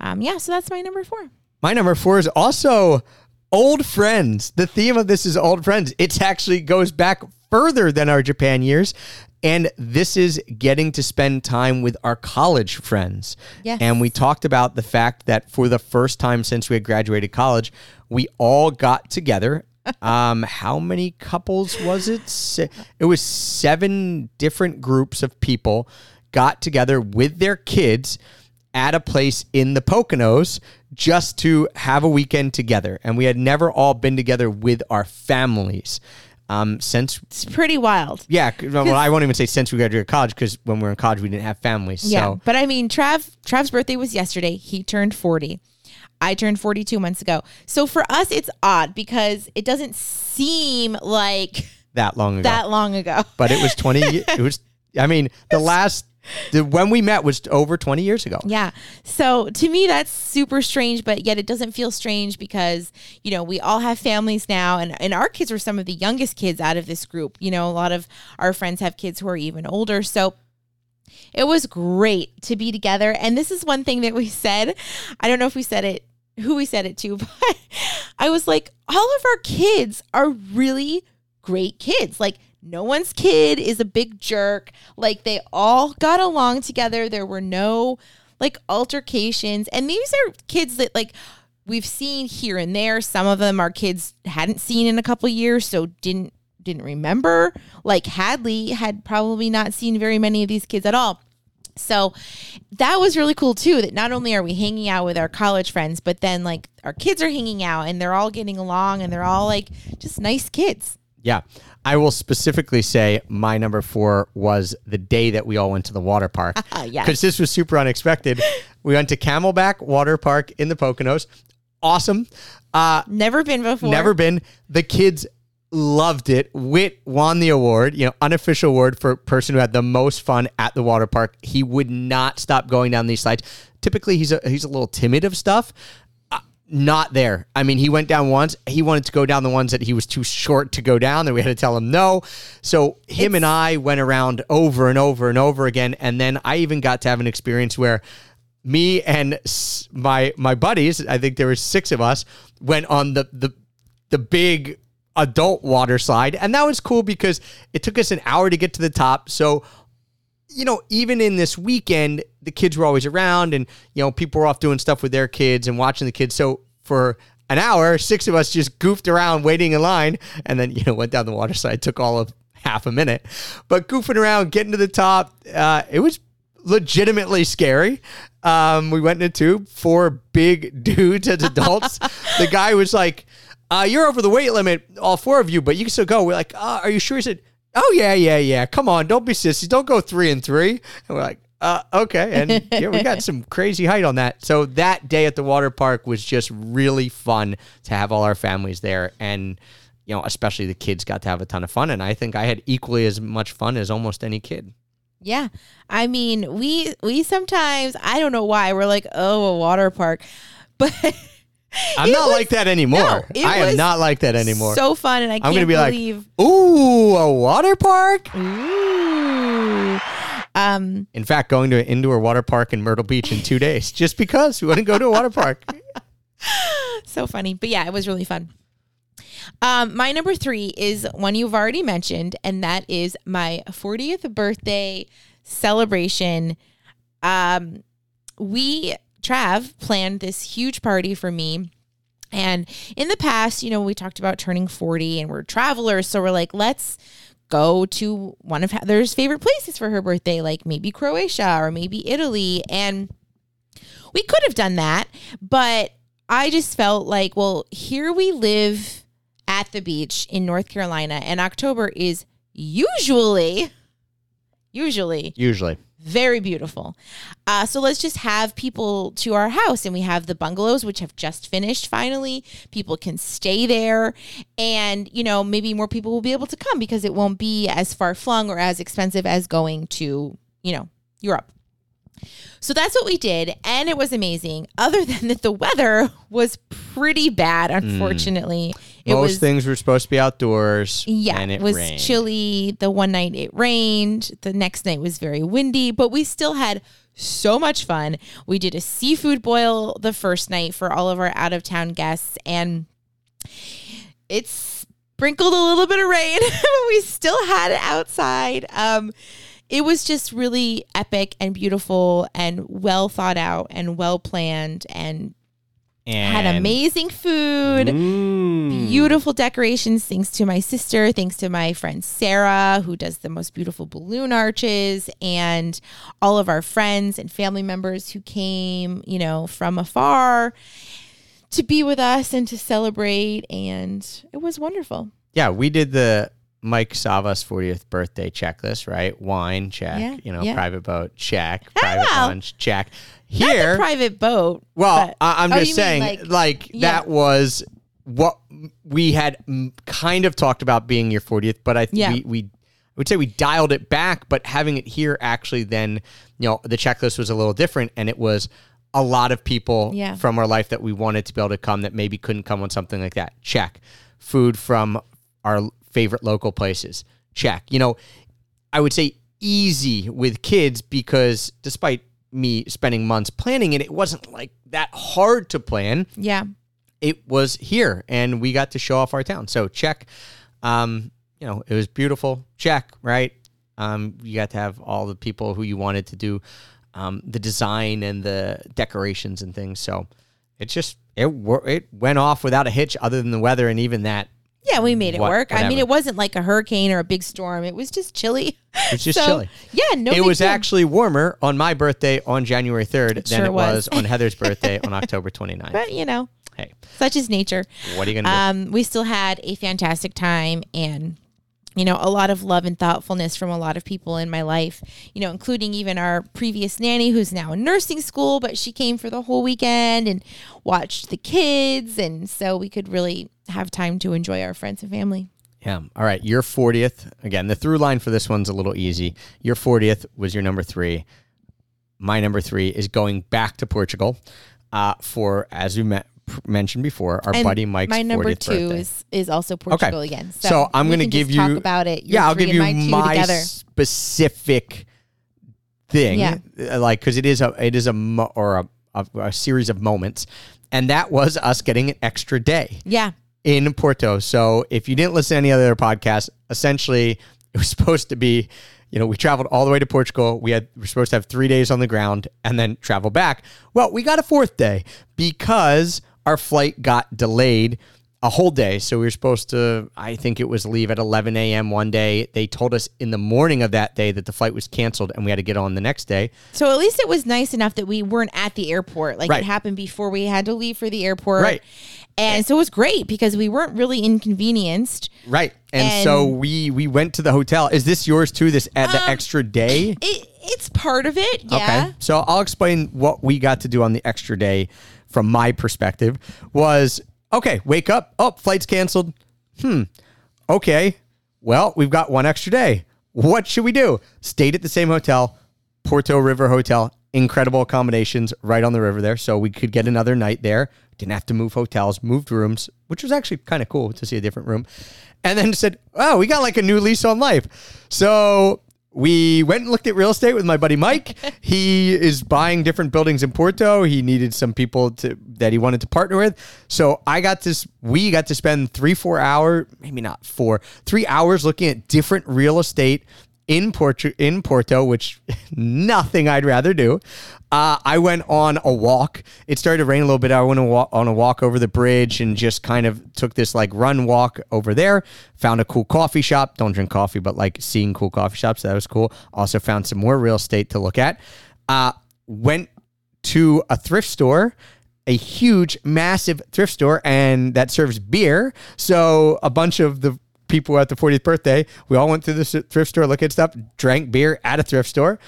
[SPEAKER 2] Um, yeah, so that's my number four.
[SPEAKER 1] My number four is also old friends. The theme of this is old friends. It actually goes back further than our Japan years. And this is getting to spend time with our college friends.
[SPEAKER 2] Yes.
[SPEAKER 1] And we talked about the fact that for the first time since we had graduated college, we all got together. (laughs) um, how many couples was it? It was seven different groups of people got together with their kids at a place in the Poconos just to have a weekend together. And we had never all been together with our families um, since,
[SPEAKER 2] It's pretty wild.
[SPEAKER 1] Yeah, well, I won't even say since we graduated college because when we were in college, we didn't have families.
[SPEAKER 2] Yeah,
[SPEAKER 1] So,
[SPEAKER 2] but I mean, Trav Trav's birthday was yesterday. He turned forty. I turned forty two months ago. So for us, it's odd because it doesn't seem like
[SPEAKER 1] that long ago.
[SPEAKER 2] that long ago.
[SPEAKER 1] but it was 20, ye- (laughs) it was, I mean, the last, when we met was over 20 years ago.
[SPEAKER 2] Yeah. So to me, that's super strange, but yet it doesn't feel strange because, you know, we all have families now and, and our kids were some of the youngest kids out of this group. You know, a lot of our friends have kids who are even older. So it was great to be together. And this is one thing that we said. I don't know if we said it, who we said it to, (laughs) but I was like, all of our kids are really great kids. Like, no one's kid is a big jerk. Like, they all got along together. There were no like altercations. And these are kids that, like, we've seen here and there. Some of them our kids hadn't seen in a couple years, so didn't didn't remember. Like Hadley had probably not seen very many of these kids at all. So that was really cool too. That not only are we hanging out with our college friends, but then like our kids are hanging out and they're all getting along and they're all like just nice kids.
[SPEAKER 1] Yeah. I will specifically say my number four was the day that we all went to the water park. (laughs) Because this was super unexpected. We went to Camelback Water Park in the Poconos. Awesome. Uh,
[SPEAKER 2] Never been before.
[SPEAKER 1] never been. The kids loved it. Whit won the award, you know, unofficial award for person who had the most fun at the water park. He would not stop going down these slides. Typically, he's a, he's a little timid of stuff. Not there. I mean, he went down once. He wanted to go down the ones that he was too short to go down. Then we had to tell him no. So him and I went around over and over and over again. And then I even got to have an experience where me and my my buddies, I think there were six of us, went on the the the big adult water slide, and that was cool because it took us an hour to get to the top. So, you know, even in this weekend, the kids were always around, and you know, people were off doing stuff with their kids and watching the kids. So for an hour, six of us just goofed around waiting in line, and then (laughs) you know went down the water slide. Took all of half a minute, but goofing around, getting to the top, uh, it was legitimately scary. Um, we went in a tube, four big (laughs) dudes as adults. the guy was like, uh, "You're over the weight limit, all four of you, but you can still go." We're like, uh, "Are you sure?" He said, "Oh yeah, yeah, yeah. Come on, don't be sissy. Don't go three and three. And we're like, uh, "Okay." And yeah, we got some crazy height on that. So that day at the water park was just really fun to have all our families there, and you know, especially the kids got to have a ton of fun. And I think I had equally as much fun as almost any kid.
[SPEAKER 2] Yeah. I mean, we we sometimes I don't know why we're like, oh, a water park. (laughs) But (laughs)
[SPEAKER 1] I'm
[SPEAKER 2] It
[SPEAKER 1] not
[SPEAKER 2] was-
[SPEAKER 1] like that anymore.
[SPEAKER 2] no,
[SPEAKER 1] I am not like that anymore.
[SPEAKER 2] so fun and I
[SPEAKER 1] I'm gonna be
[SPEAKER 2] believe
[SPEAKER 1] like, ooh, a water park.
[SPEAKER 2] Ooh. Um
[SPEAKER 1] In fact, going to an indoor water park in Myrtle Beach in two days, (laughs) just because we want to go to a water park. (laughs)
[SPEAKER 2] so funny. But yeah, it was really fun. Um, my number three is one you've already mentioned, and that is my 40th birthday celebration. Um, we, Trav, planned this huge party for me And in the past, you know, we talked about turning 40 and we're travelers. So we're like, let's go to one of Heather's favorite places for her birthday, like maybe Croatia or maybe Italy. And we could have done that, but I just felt like, well, here we live at the beach in North Carolina, and October is usually, usually
[SPEAKER 1] Usually.
[SPEAKER 2] Very beautiful. Uh, so let's just have people to our house, and we have the bungalows, which have just finished finally. People can stay there, and you know maybe more people will be able to come because it won't be as far flung or as expensive as going to you know Europe. So that's what we did, and it was amazing. Other (laughs) than that, the weather was pretty bad. Unfortunately, it
[SPEAKER 1] Most
[SPEAKER 2] was
[SPEAKER 1] things were supposed to be outdoors.
[SPEAKER 2] yeah,
[SPEAKER 1] and it,
[SPEAKER 2] it was
[SPEAKER 1] rained.
[SPEAKER 2] chilly. The one night it rained. The next night was very windy, but we still had so much fun. We did a seafood boil the first night for all of our out of town guests, and it sprinkled a little bit of rain, (laughs) but we still had it outside. Um, it was just really epic and beautiful and well thought out and well planned and
[SPEAKER 1] And
[SPEAKER 2] had amazing food
[SPEAKER 4] Mm.
[SPEAKER 2] beautiful decorations thanks to my sister thanks to my friend sarah who does the most beautiful balloon arches and all of our friends and family members who came you know from afar to be with us and to celebrate and it was wonderful
[SPEAKER 1] Yeah, we did the Mike Savas 40th birthday checklist, right? Wine, check.
[SPEAKER 2] Yeah,
[SPEAKER 1] you know,
[SPEAKER 2] yeah.
[SPEAKER 1] private boat, check. Private lunch, check. Here,
[SPEAKER 2] private boat
[SPEAKER 1] well,
[SPEAKER 2] but-
[SPEAKER 1] I- I'm
[SPEAKER 2] Oh,
[SPEAKER 1] just
[SPEAKER 2] you mean
[SPEAKER 1] saying,
[SPEAKER 2] like-
[SPEAKER 1] like,
[SPEAKER 2] yeah.
[SPEAKER 1] that was what we had mm, kind of talked about being your 40th, but I
[SPEAKER 2] Yeah.
[SPEAKER 1] we, we I would say we dialed it back, but having it here actually then, you know, the checklist was a little different and it was a lot of people
[SPEAKER 2] Yeah.
[SPEAKER 1] from our life that we wanted to be able to come that maybe couldn't come on something like that. Check. Food from our favorite local places. Check. You know, I would say easy with kids because despite me spending months planning it, it wasn't like that hard to plan.
[SPEAKER 2] yeah
[SPEAKER 1] It was here and we got to show off our town. So check. Um, you know, it was beautiful. Check, right? Um, you got to have all the people who you wanted to do um, the design and the decorations and things. So it just it it went off without a hitch other than the weather and even that
[SPEAKER 2] yeah we made it
[SPEAKER 1] What-
[SPEAKER 2] work i mean it wasn't like a hurricane or a big storm it was just chilly
[SPEAKER 1] it's just (laughs)
[SPEAKER 2] So,
[SPEAKER 1] chilly.
[SPEAKER 2] yeah no
[SPEAKER 1] it was actually warmer on my birthday on January 3rd than
[SPEAKER 2] sure
[SPEAKER 1] it was
[SPEAKER 2] was.
[SPEAKER 1] on Heather's (laughs) birthday on October 29th.
[SPEAKER 2] but you know
[SPEAKER 1] Hey,
[SPEAKER 2] such is nature
[SPEAKER 1] what are you going to do?
[SPEAKER 2] um, we still had a fantastic time and you know a lot of love and thoughtfulness from a lot of people in my life you know including even our previous nanny who's now in nursing school but she came for the whole weekend and watched the kids and so we could really have time to enjoy our friends and family
[SPEAKER 1] Yeah. All right. Your 40th. Again, the through line for this one's a little easy. Your 40th was your number three. My number three is going back to Portugal uh, for, as we met, pr- mentioned before, our
[SPEAKER 2] and
[SPEAKER 1] buddy Mike's
[SPEAKER 2] my number
[SPEAKER 1] 40th
[SPEAKER 2] two
[SPEAKER 1] birthday.
[SPEAKER 2] is is also portugal again so,
[SPEAKER 1] So I'm going to give you
[SPEAKER 2] talk about it
[SPEAKER 1] yeah, I'll give you
[SPEAKER 2] my
[SPEAKER 1] my specific thing.
[SPEAKER 2] Yeah.
[SPEAKER 1] Uh, Like because it is a it is a mo- or a, a a series of moments, and that was us getting an extra day.
[SPEAKER 2] yeah
[SPEAKER 1] in Porto. So if you didn't listen to any other podcast, essentially it was (laughs) supposed to be, you know, we traveled all the way to Portugal. We had we were supposed to have three days on the ground and then travel back. Well, we got a fourth day because our flight got delayed a whole day. So we were supposed to, I think it was leave at 11 a.m. one day. They told us in the morning of that day that the flight was canceled and we had to get on the next day.
[SPEAKER 2] So at least it was nice enough that we weren't at the airport. Like
[SPEAKER 1] Right.
[SPEAKER 2] it happened before we had to leave for the airport.
[SPEAKER 1] Right.
[SPEAKER 2] And so it was great because we weren't really inconvenienced.
[SPEAKER 1] Right. And, so we we went to the hotel. Is this yours too? This at the
[SPEAKER 2] Um,
[SPEAKER 1] extra day?
[SPEAKER 2] It, it's part of it. Yeah.
[SPEAKER 1] Okay. So I'll explain what we got to do on the extra day from my perspective was okay, wake up. Oh, flight's canceled. Hmm. Okay. Well, we've got one extra day. What should we do? Stayed at the same hotel, Porto River Hotel. Incredible accommodations right on the river there. So we could get another night there. Didn't have to move hotels, moved rooms, which was actually kind of cool to see a different room. And then said, oh, we got like a new lease on life. So we went and looked at real estate with my buddy Mike. (laughs) he is buying different buildings in Porto. He needed some people to that he wanted to partner with. So I got this. We got to spend three, four hour, maybe not four, three hours looking at different real estate in Porto, in Porto, which (laughs) nothing I'd rather do. Uh, I went on a walk. It started to rain a little bit. I went on a, walk, over the bridge and just kind of took this like run walk over there. Found a cool coffee shop. Don't drink coffee, but like seeing cool coffee shops. That was cool. Also found some more real estate to look at. Uh, went to a thrift store a huge, massive thrift store, and that serves beer. So a bunch of the people at the 40th birthday, we all went to the thrift store, look at stuff, drank beer at a thrift store,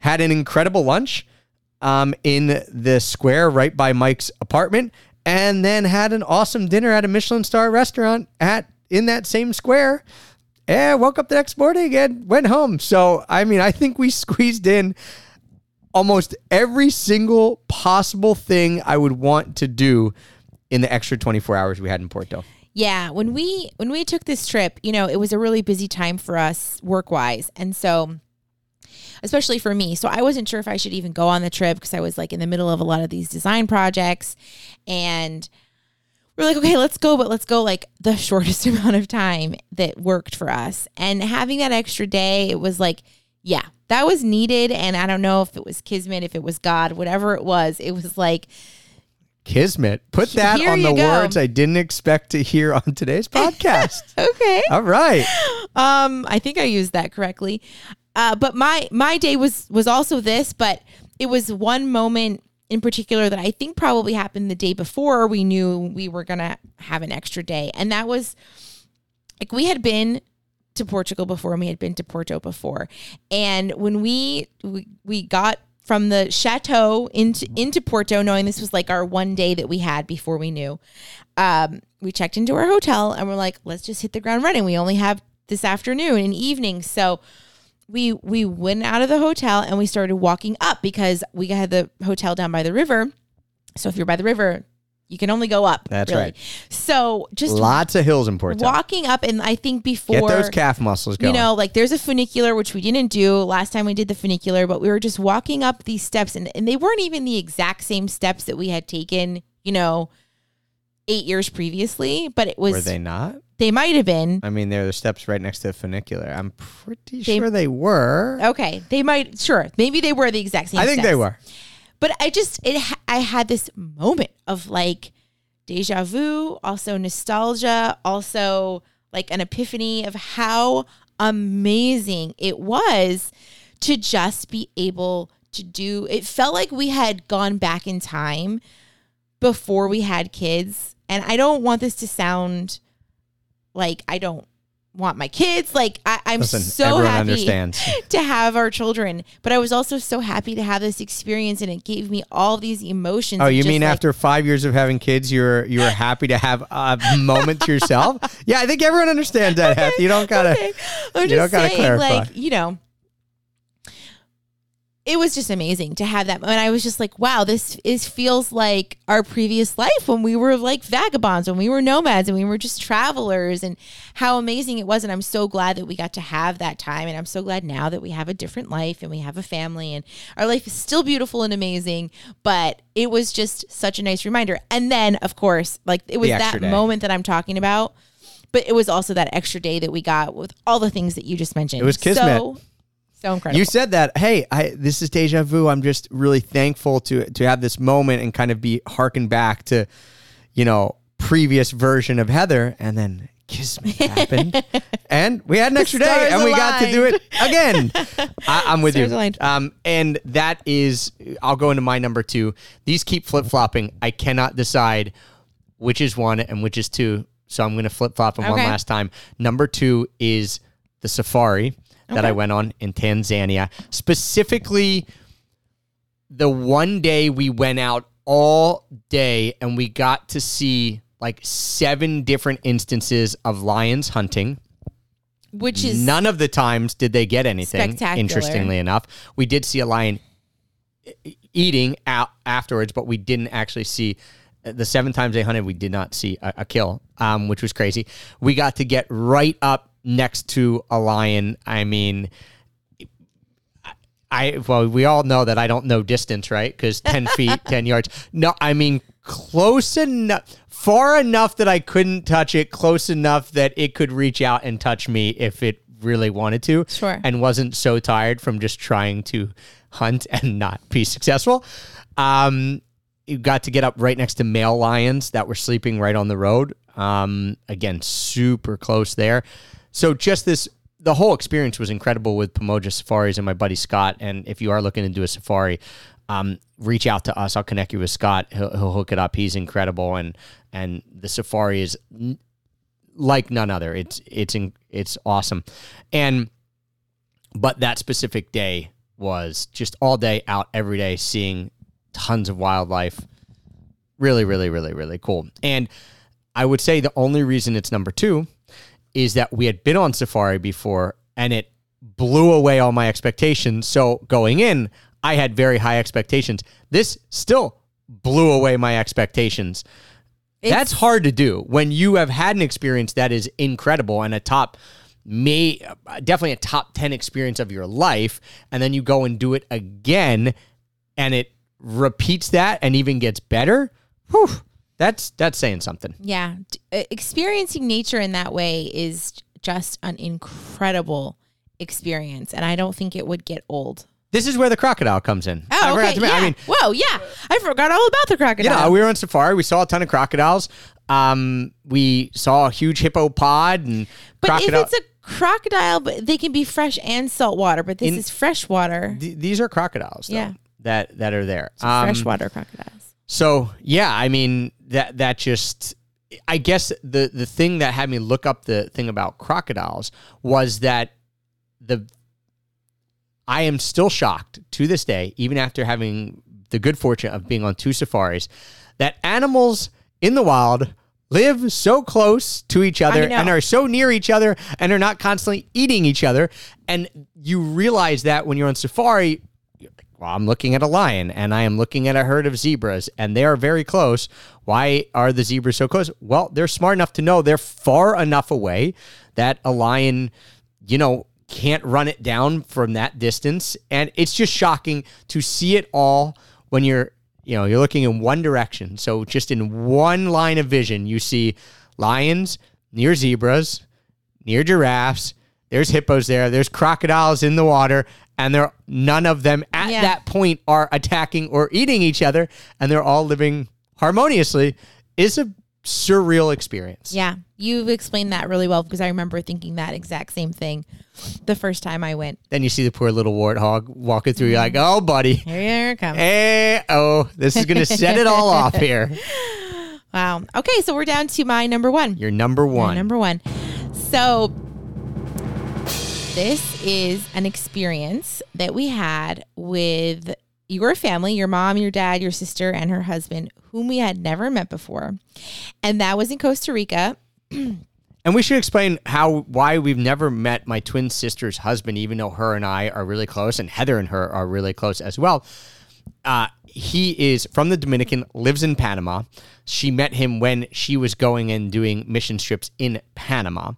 [SPEAKER 1] had an incredible lunch um, in the square right by Mike's apartment, and then had an awesome dinner at a Michelin star restaurant at in that same square. And woke up the next morning and went home. So I mean, I think we (laughs) squeezed in almost every single possible thing I would want to do in the extra 24 hours we had in Porto.
[SPEAKER 2] Yeah, when we when we took this trip, you know, it was a really busy time for us work-wise. And so especially for me. So I wasn't sure if I should even go on the trip because I was like in the middle of a lot of these design projects and we're like, okay, let's go, but let's go like the (laughs) shortest (laughs) amount of time that worked for us. And having that extra day, it was like, yeah, that was needed. And I don't know if it was Kismet, if it was God, whatever it was, it was like,
[SPEAKER 1] Kismet. Put that
[SPEAKER 2] Here
[SPEAKER 1] on the
[SPEAKER 2] go.
[SPEAKER 1] words I didn't expect to hear on today's (laughs) podcast.
[SPEAKER 2] okay.
[SPEAKER 1] All right.
[SPEAKER 2] Um, I think I used that correctly. Uh, but my my day was was also this, but it was one moment in particular that I think probably happened the day before we knew we were gonna have an extra day, and that was like we had been to Portugal before and we had been to Porto before, and when we we, we got from the chateau into into Porto, knowing this was like our one day that we had before we knew. Um, we checked into our hotel and we're like, let's just hit the ground running. We only have this afternoon and evening, so we we went out of the hotel and we started walking up because we had the hotel down by the river. So if you're by the river, you can only go up.
[SPEAKER 1] That's
[SPEAKER 2] really.
[SPEAKER 1] right.
[SPEAKER 2] So just
[SPEAKER 1] Lots of hills in Porto.
[SPEAKER 2] walking up, and I think before
[SPEAKER 1] Get those calf muscles going.
[SPEAKER 2] you know, like there's a funicular, which we didn't do last time we did the funicular, but we were just walking up these steps and, and they weren't even the exact same steps that we had taken, you know, eight years previously, but it was,
[SPEAKER 1] Were
[SPEAKER 2] they,
[SPEAKER 1] not?
[SPEAKER 2] they might have been.
[SPEAKER 1] I mean, there are the steps right next to the funicular. I'm pretty
[SPEAKER 2] They-
[SPEAKER 1] sure they were.
[SPEAKER 2] Okay. They might, sure. Maybe they were the exact same
[SPEAKER 1] I think they were.
[SPEAKER 2] But I just, it, I had this moment of like deja vu, also nostalgia, also like an epiphany of how amazing it was to just be able to do. It felt like we had gone back in time before we had kids. And I don't want this to sound like I don't want my kids. Like I, I'm
[SPEAKER 1] Listen,
[SPEAKER 2] so happy
[SPEAKER 1] understands. (laughs)
[SPEAKER 2] to have our children, but I was also so happy to have this experience, and it gave me all these emotions.
[SPEAKER 1] Oh, you mean
[SPEAKER 2] like,
[SPEAKER 1] after five years of having kids, you're you're (laughs) happy to have a moment to yourself? Yeah, I think everyone understands that. (laughs) Heth. You don't gotta.
[SPEAKER 2] Okay. I'm just saying,
[SPEAKER 1] clarify.
[SPEAKER 2] like you know, it was just amazing to have that. And I was just like, wow, this is feels like our previous life when we were like vagabonds, when we were nomads, and we were just travelers, and how amazing it was. And I'm so glad that we got to have that time, and I'm so glad now that we have a different life and we have a family, and our life is still beautiful and amazing. But it was just such a nice reminder. And then, of course, like it was that
[SPEAKER 1] day.
[SPEAKER 2] moment that I'm talking about. But it was also that extra day that we got with all the things that you just mentioned.
[SPEAKER 1] It was kismet.
[SPEAKER 2] So, so incredible.
[SPEAKER 1] You said that. Hey, I this is deja vu. I'm just really thankful to to have this moment and kind of be harkened back to, you know, previous version of Heather, and then kiss (laughs) me happened, and we had an extra day, and we got to do it again. I, I'm with (laughs)
[SPEAKER 2] Stars
[SPEAKER 1] you.
[SPEAKER 2] aligned.
[SPEAKER 1] Um, and that is, I'll go into my number two. These keep flip flopping. I cannot decide which is one and which is two. So I'm going to flip flop them one last time. Number two is the safari that I went on in Tanzania. Specifically, the one day we went out all day and we got to see like seven different instances of lions hunting.
[SPEAKER 2] which is
[SPEAKER 1] None of the times did they get anything.
[SPEAKER 2] Spectacular.
[SPEAKER 1] Interestingly enough, we did see a lion eating out afterwards, but we didn't actually see uh, the seven times they hunted. We did not see a, a kill, um, which was crazy. We got to get right up next to a lion. I mean. I well, we all know that I don't know distance, right? Because ten (laughs) feet, ten yards. No, I mean close enough, far enough that I couldn't touch it, close enough that it could reach out and touch me if it really wanted to.
[SPEAKER 2] Sure.
[SPEAKER 1] And wasn't so tired from just trying to hunt and not be successful. Um, you got to get up right next to male lions that were sleeping right on the road. Um, again, super close there. So just this, the whole experience was incredible with Pamoja Safaris and my buddy Scott. And if you are looking to do a safari, um, reach out to us. I'll connect you with Scott. He'll, he'll hook it up. He's incredible, and and the safari is n- like none other. It's it's in, it's awesome, and but that specific day was just all day out every day seeing tons of wildlife. Really, really, really, really cool. And I would say the only reason it's number two is that we had been on safari before and it blew away all my expectations. So going in, I had very high expectations. This still blew away my expectations. That's hard to do when you have had an experience that is incredible and a top may definitely a top 10 experience of your life and then you go and do it again and it repeats that and even gets better. Whew, that's that's saying something.
[SPEAKER 2] Yeah. Uh, experiencing nature in that way is just an incredible experience. And I don't think it would get old.
[SPEAKER 1] This is where the crocodile comes in. I
[SPEAKER 2] Oh,
[SPEAKER 1] forgot
[SPEAKER 2] okay. yeah.
[SPEAKER 1] I mean,
[SPEAKER 2] Whoa, yeah. I forgot all about the
[SPEAKER 1] you
[SPEAKER 2] crocodile.
[SPEAKER 1] know, we were on safari. We saw a ton of crocodiles. Um, we saw a huge hippo pod and
[SPEAKER 2] but
[SPEAKER 1] crocodile.
[SPEAKER 2] if it's a crocodile, but they can be fresh and saltwater, but this
[SPEAKER 1] In-
[SPEAKER 2] is freshwater.
[SPEAKER 1] Th- these are crocodiles, though,
[SPEAKER 2] Yeah.
[SPEAKER 1] that that are there. Um,
[SPEAKER 2] freshwater crocodiles.
[SPEAKER 1] So yeah, I mean that that just I guess the the thing that had me look up the thing about crocodiles was that the I am still shocked to this day, even after having the good fortune of being on two safaris, that animals in the wild live so close to each other and are so near each other and are not constantly eating each other. And you realize that when you're on safari, I'm looking at a lion and I am looking at a herd of zebras and they are very close. Why are the zebras so close? Well, they're smart enough to know they're far enough away that a lion, you know, can't run it down from that distance. And it's just shocking to see it all when you're, you know, you're looking in one direction. So just in one line of vision, you see lions near zebras, near giraffes. There's hippos there. There's crocodiles in the water, and they're none of them at
[SPEAKER 2] Yeah.
[SPEAKER 1] that point are attacking or eating each other, and they're all living harmoniously. Is a surreal experience.
[SPEAKER 2] Yeah, you've explained that really well because I remember thinking that exact same thing the first time I went.
[SPEAKER 1] Then you see the poor little warthog walking through. You're like, oh, buddy.
[SPEAKER 2] Here it comes.
[SPEAKER 1] Hey, eh, oh, this is gonna set it all off here. (laughs) (laughs)
[SPEAKER 2] Wow. Okay, so we're down to my number one.
[SPEAKER 1] You're number
[SPEAKER 2] My
[SPEAKER 1] one.
[SPEAKER 2] number one. So this is an experience that we had with your family, your mom, your dad, your sister, and her husband, whom we had never met before. And that was in Costa Rica.
[SPEAKER 1] And we should explain how why we've never met my twin sister's husband, even though her and I are really close, and Heather and her are really close as well. Uh, he is from the Dominican, lives in Panama. She met him when she was going and doing mission trips in Panama.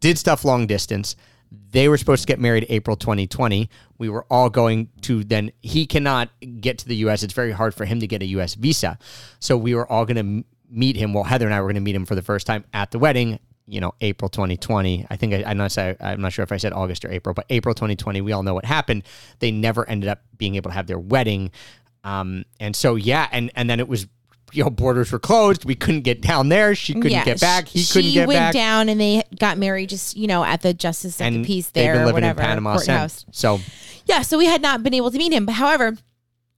[SPEAKER 1] Did stuff long distance. They were supposed to get married April 2020. We were all going to then. He cannot get to the U.S. It's very hard for him to get a U.S. visa. So we were all going to meet him. Well, Heather and I were going to meet him for the first time at the wedding. You know, April 2020. I think I, I'm not. I'm not sure if I said August or April, but April 2020. We all know what happened. They never ended up being able to have their wedding. Um, and so yeah, and and then it was. You know, borders were closed. We couldn't get down there. She couldn't
[SPEAKER 2] Yeah,
[SPEAKER 1] get back. He couldn't get back.
[SPEAKER 2] She went down and they got married just, you know, at the Justice of the Peace there
[SPEAKER 1] they've been
[SPEAKER 2] or
[SPEAKER 1] living
[SPEAKER 2] whatever.
[SPEAKER 1] in Panama since. So
[SPEAKER 2] Yeah, so we had not been able to meet him. But however,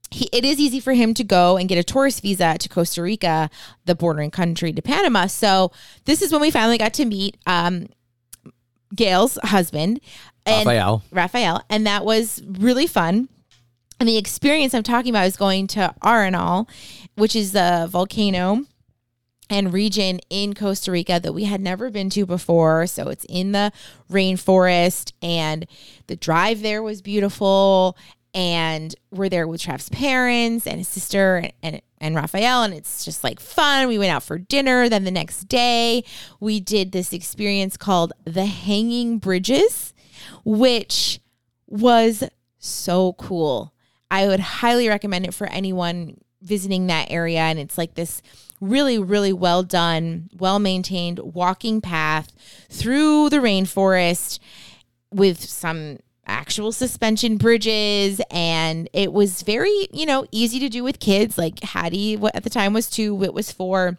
[SPEAKER 2] he, it is easy for him to go and get a tourist visa to Costa Rica, the bordering country to Panama. So this is when we finally got to meet um, Gail's husband, and
[SPEAKER 1] Raphael.
[SPEAKER 2] Raphael, and that was really fun. And the experience I'm talking about is going to Arenal, which is a volcano and region in Costa Rica that we had never been to before. So it's in the rainforest, and the drive there was beautiful. And we're there with Trav's parents and his sister and, and and Raphael, and it's just like fun. We went out for dinner. Then the next day, we did this experience called the Hanging Bridges, which was so cool. I would highly recommend it for anyone visiting that area. And it's like this really, really well done, well maintained walking path through the rainforest. with some actual suspension bridges and it was very you know easy to do with kids like hattie what at the time was two Whit was four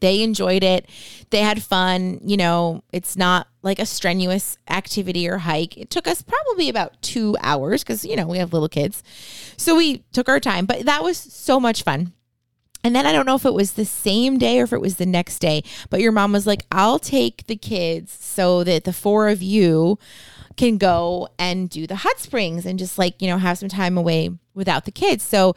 [SPEAKER 2] they enjoyed it. They had fun you know it's not like a strenuous activity or hike. It took us probably about two hours because you know we have little kids. So we took our time but that was so much fun. And then I don't know if it was the same day or if it was the next day, but your mom was like, I'll take the kids so that the four of you can go and do the hot springs and just like, you know, have some time away without the kids. So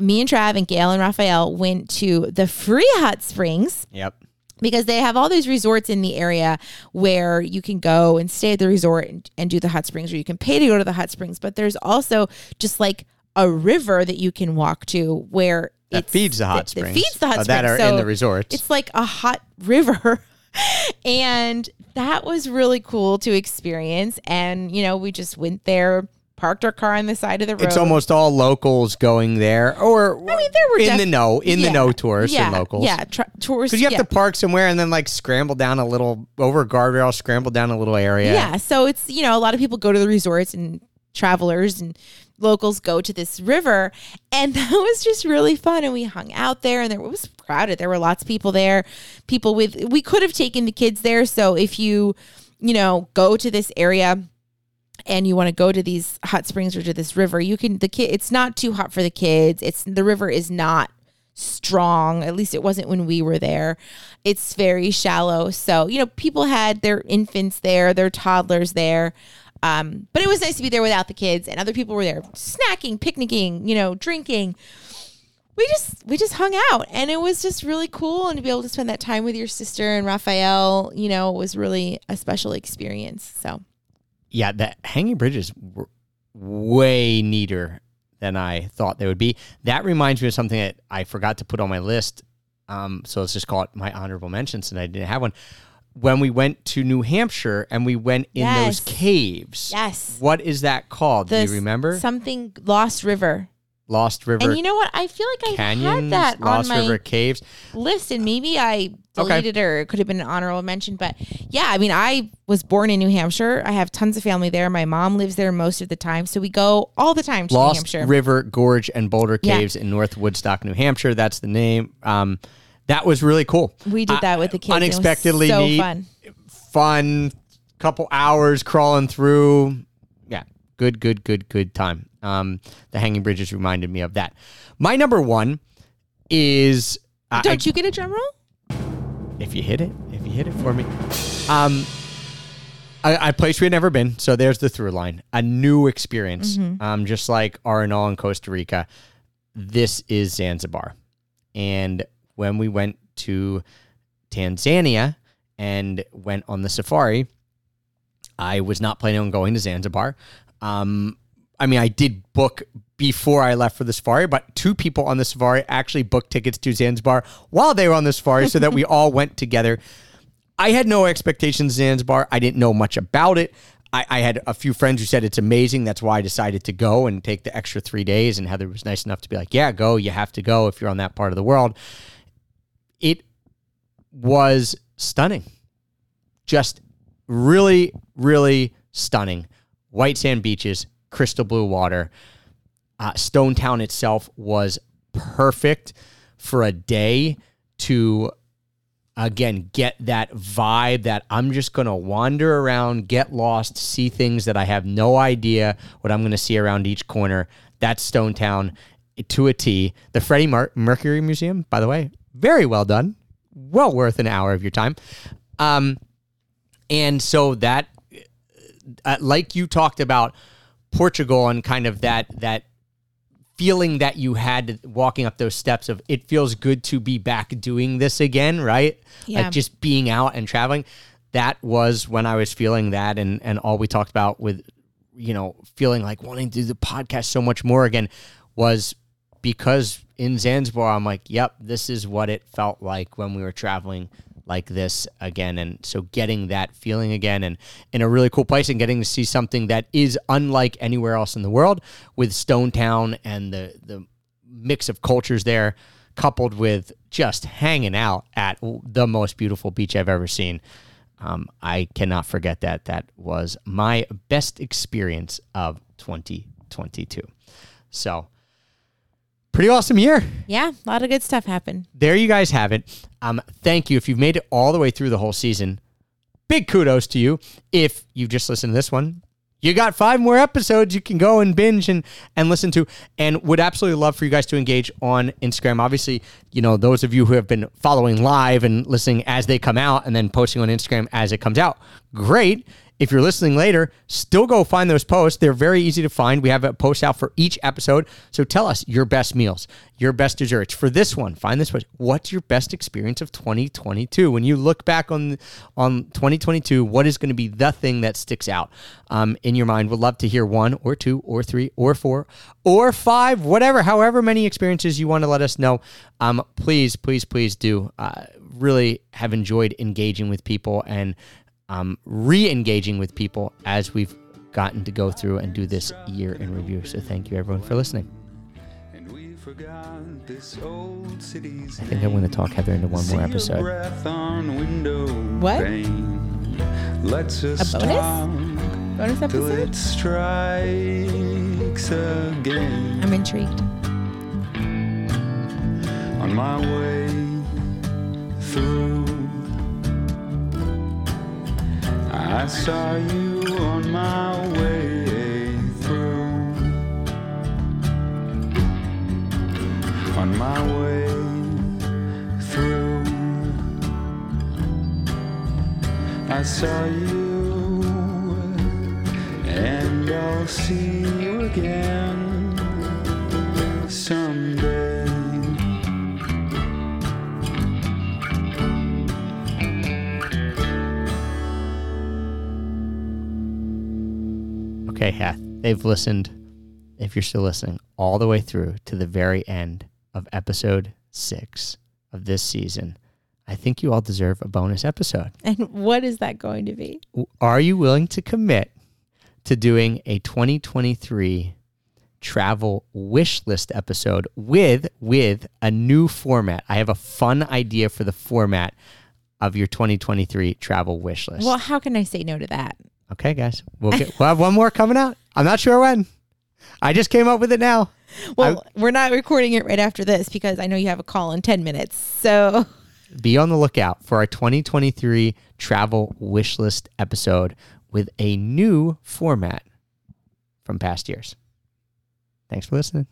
[SPEAKER 2] me and Trav and Gail and Raphael went to the free hot springs
[SPEAKER 1] Yep.
[SPEAKER 2] because they have all these resorts in the area where you can go and stay at the resort and, and do the hot springs or you can pay to go to the hot springs. But there's also just like a river that you can walk to where it
[SPEAKER 1] feeds the hot
[SPEAKER 2] that- that
[SPEAKER 1] springs.
[SPEAKER 2] feeds the hot
[SPEAKER 1] uh,
[SPEAKER 2] springs.
[SPEAKER 1] that are
[SPEAKER 2] So
[SPEAKER 1] in the resorts.
[SPEAKER 2] It's like a hot river. (laughs) and that was really cool to experience. And, you know, we just went there, parked our car on the side of the road.
[SPEAKER 1] It's almost all locals going there, or
[SPEAKER 2] I mean, there were
[SPEAKER 1] in
[SPEAKER 2] def-
[SPEAKER 1] the know, in the
[SPEAKER 2] Yeah.
[SPEAKER 1] know tourists
[SPEAKER 2] yeah,
[SPEAKER 1] and locals.
[SPEAKER 2] Yeah, tr- tourists.
[SPEAKER 1] Because you have
[SPEAKER 2] yeah.
[SPEAKER 1] to park somewhere and then like scramble down a little over a guardrail, scramble down a little area.
[SPEAKER 2] Yeah. So it's, you know, a lot of people go to the resorts and travelers and locals go to this river. And (laughs) that was just really fun. And we hung out there and there it was crowded. There were lots of people there. People with, we could have taken the kids there. So if you, you know, go to this area and you want to go to these hot springs or to this river, you can, the kid, it's not too hot for the kids. It's, the river is not strong. At least it wasn't when we were there. It's very shallow. So, you know, people had their infants there, their toddlers there. Um, but it was nice to be there without the kids and other people were there snacking, picnicking, you know, drinking. We just we just hung out and it was just really cool and to be able to spend that time with your sister and Raphael, you know, was really a special experience. So
[SPEAKER 1] yeah, the hanging bridges were way neater than I thought they would be. That reminds me of something that I forgot to put on my list. Um, so let's just call it my honorable mentions, and I didn't have one. When we went to New Hampshire and we went in
[SPEAKER 2] Yes.
[SPEAKER 1] those caves.
[SPEAKER 2] yes.
[SPEAKER 1] What is that called? Do you remember?
[SPEAKER 2] Something Lost River.
[SPEAKER 1] Lost River
[SPEAKER 2] And you know what? I feel like I
[SPEAKER 1] Canyons,
[SPEAKER 2] had that
[SPEAKER 1] Lost
[SPEAKER 2] on my
[SPEAKER 1] River Caves.
[SPEAKER 2] list and maybe I
[SPEAKER 1] Okay.
[SPEAKER 2] deleted it or it could have been an honorable mention. But yeah, I mean, I was born in New Hampshire. I have tons of family there. My mom lives there most of the time. So we go all the time to New
[SPEAKER 1] Lost
[SPEAKER 2] Hampshire.
[SPEAKER 1] River Gorge and Boulder
[SPEAKER 2] Yeah.
[SPEAKER 1] Caves in North Woodstock, New Hampshire. That's the name. Um, that was really cool.
[SPEAKER 2] we did that with the kids.
[SPEAKER 1] Unexpectedly
[SPEAKER 2] so
[SPEAKER 1] neat.
[SPEAKER 2] fun.
[SPEAKER 1] Fun, couple hours crawling through. Good, good, good, good time. Um, the Hanging Bridges reminded me of that. My number one is I-
[SPEAKER 2] Don't
[SPEAKER 1] I-
[SPEAKER 2] you get a drum roll?
[SPEAKER 1] if you hit it, if you hit it for me. Um, a, a place we had never been. So there's the through line, a new experience. Um, just like Arenal in Costa Rica, this is Zanzibar. And when we went to Tanzania and went on the safari, I was not planning on going to Zanzibar. Um, I mean, I did book before I left for the safari, but two people on the safari actually booked tickets to Zanzibar while they were on the safari so that we (laughs) all went together. I had no expectations Zanzibar. I didn't know much about it. I, I had a few friends who said it's amazing. That's why I decided to go and take the extra three days. And Heather was nice enough to be like, yeah, go. You have to go if you're on that part of the world. It was stunning. Just really, really stunning. White sand beaches, crystal blue water. Uh, Stone Town itself was perfect for a day to again get that vibe that I'm just going to wander around, get lost, see things that I have no idea what I'm going to see around each corner. That's Stone Town to a T. The Freddie Mer- Mercury Museum, by the way, very well done. Well worth an hour of your time. Um, and so that, Uh, like you talked about Portugal and kind of that that feeling that you had walking up those steps of it feels good to be back doing this again, right?
[SPEAKER 2] Yeah.
[SPEAKER 1] Like just being out and traveling. That was when I was feeling that and and all we talked about with you know, feeling like wanting to do the podcast so much more again was because in Zanzibar I'm like, yep, this is what it felt like when we were traveling like this again and so getting that feeling again and in a really cool place and getting to see something that is unlike anywhere else in the world with Stone Town and the the mix of cultures there coupled with just hanging out at the most beautiful beach I've ever seen Um, I cannot forget that. That was my best experience of 2022. So, pretty awesome year.
[SPEAKER 2] Yeah, a lot of good stuff happened.
[SPEAKER 1] There you guys have it. Um, thank you. If you've made it all the way through the whole season, big kudos to you. If you've just listened to this one, you got five more episodes you can go and binge and, and listen to and would absolutely love for you guys to engage on instagram obviously you know those of you who have been following live and listening as they come out and then posting on instagram as it comes out great if you're listening later, still go find those posts. They're very easy to find. We have a post out for each episode. So tell us your best meals, your best desserts. For this one, find this one. What's your best experience of 2022? When you look back on on 2022, what is going to be the thing that sticks out um, in your mind? We'd love to hear one or two or three or four or five, whatever, however many experiences you want to let us know. Um, please, please, please do. Uh, really have enjoyed engaging with people and um, re-engaging with people as we've gotten to go through and do this year in review. So thank you everyone for listening. I think I'm going to talk Heather into one more episode.
[SPEAKER 2] What? Let's just a bonus? Bonus episode? It strikes again. I'm intrigued. On my way through I saw you on my way through. On my way through. I saw you, and I'll see you again someday.
[SPEAKER 1] Okay, Hath, they've listened, if you're still listening, all the way through to the very end of episode six of this season. I think you all deserve a bonus episode. (laughs)
[SPEAKER 2] And what is that going to be?
[SPEAKER 1] Are you willing to commit to doing a 2023 travel wish list episode with with a new format? I have a fun idea for the format of your 2023 travel wish list.
[SPEAKER 2] Well, how can I say no to that?
[SPEAKER 1] Okay, guys, we'll get we'll have one more coming out. I'm not sure when. I just came up with it now.
[SPEAKER 2] Well, I, we're not recording it right after this because I know you have a call in 10 minutes. So
[SPEAKER 1] be on the lookout for our 2023 travel wish list episode with a new format from past years. Thanks for listening.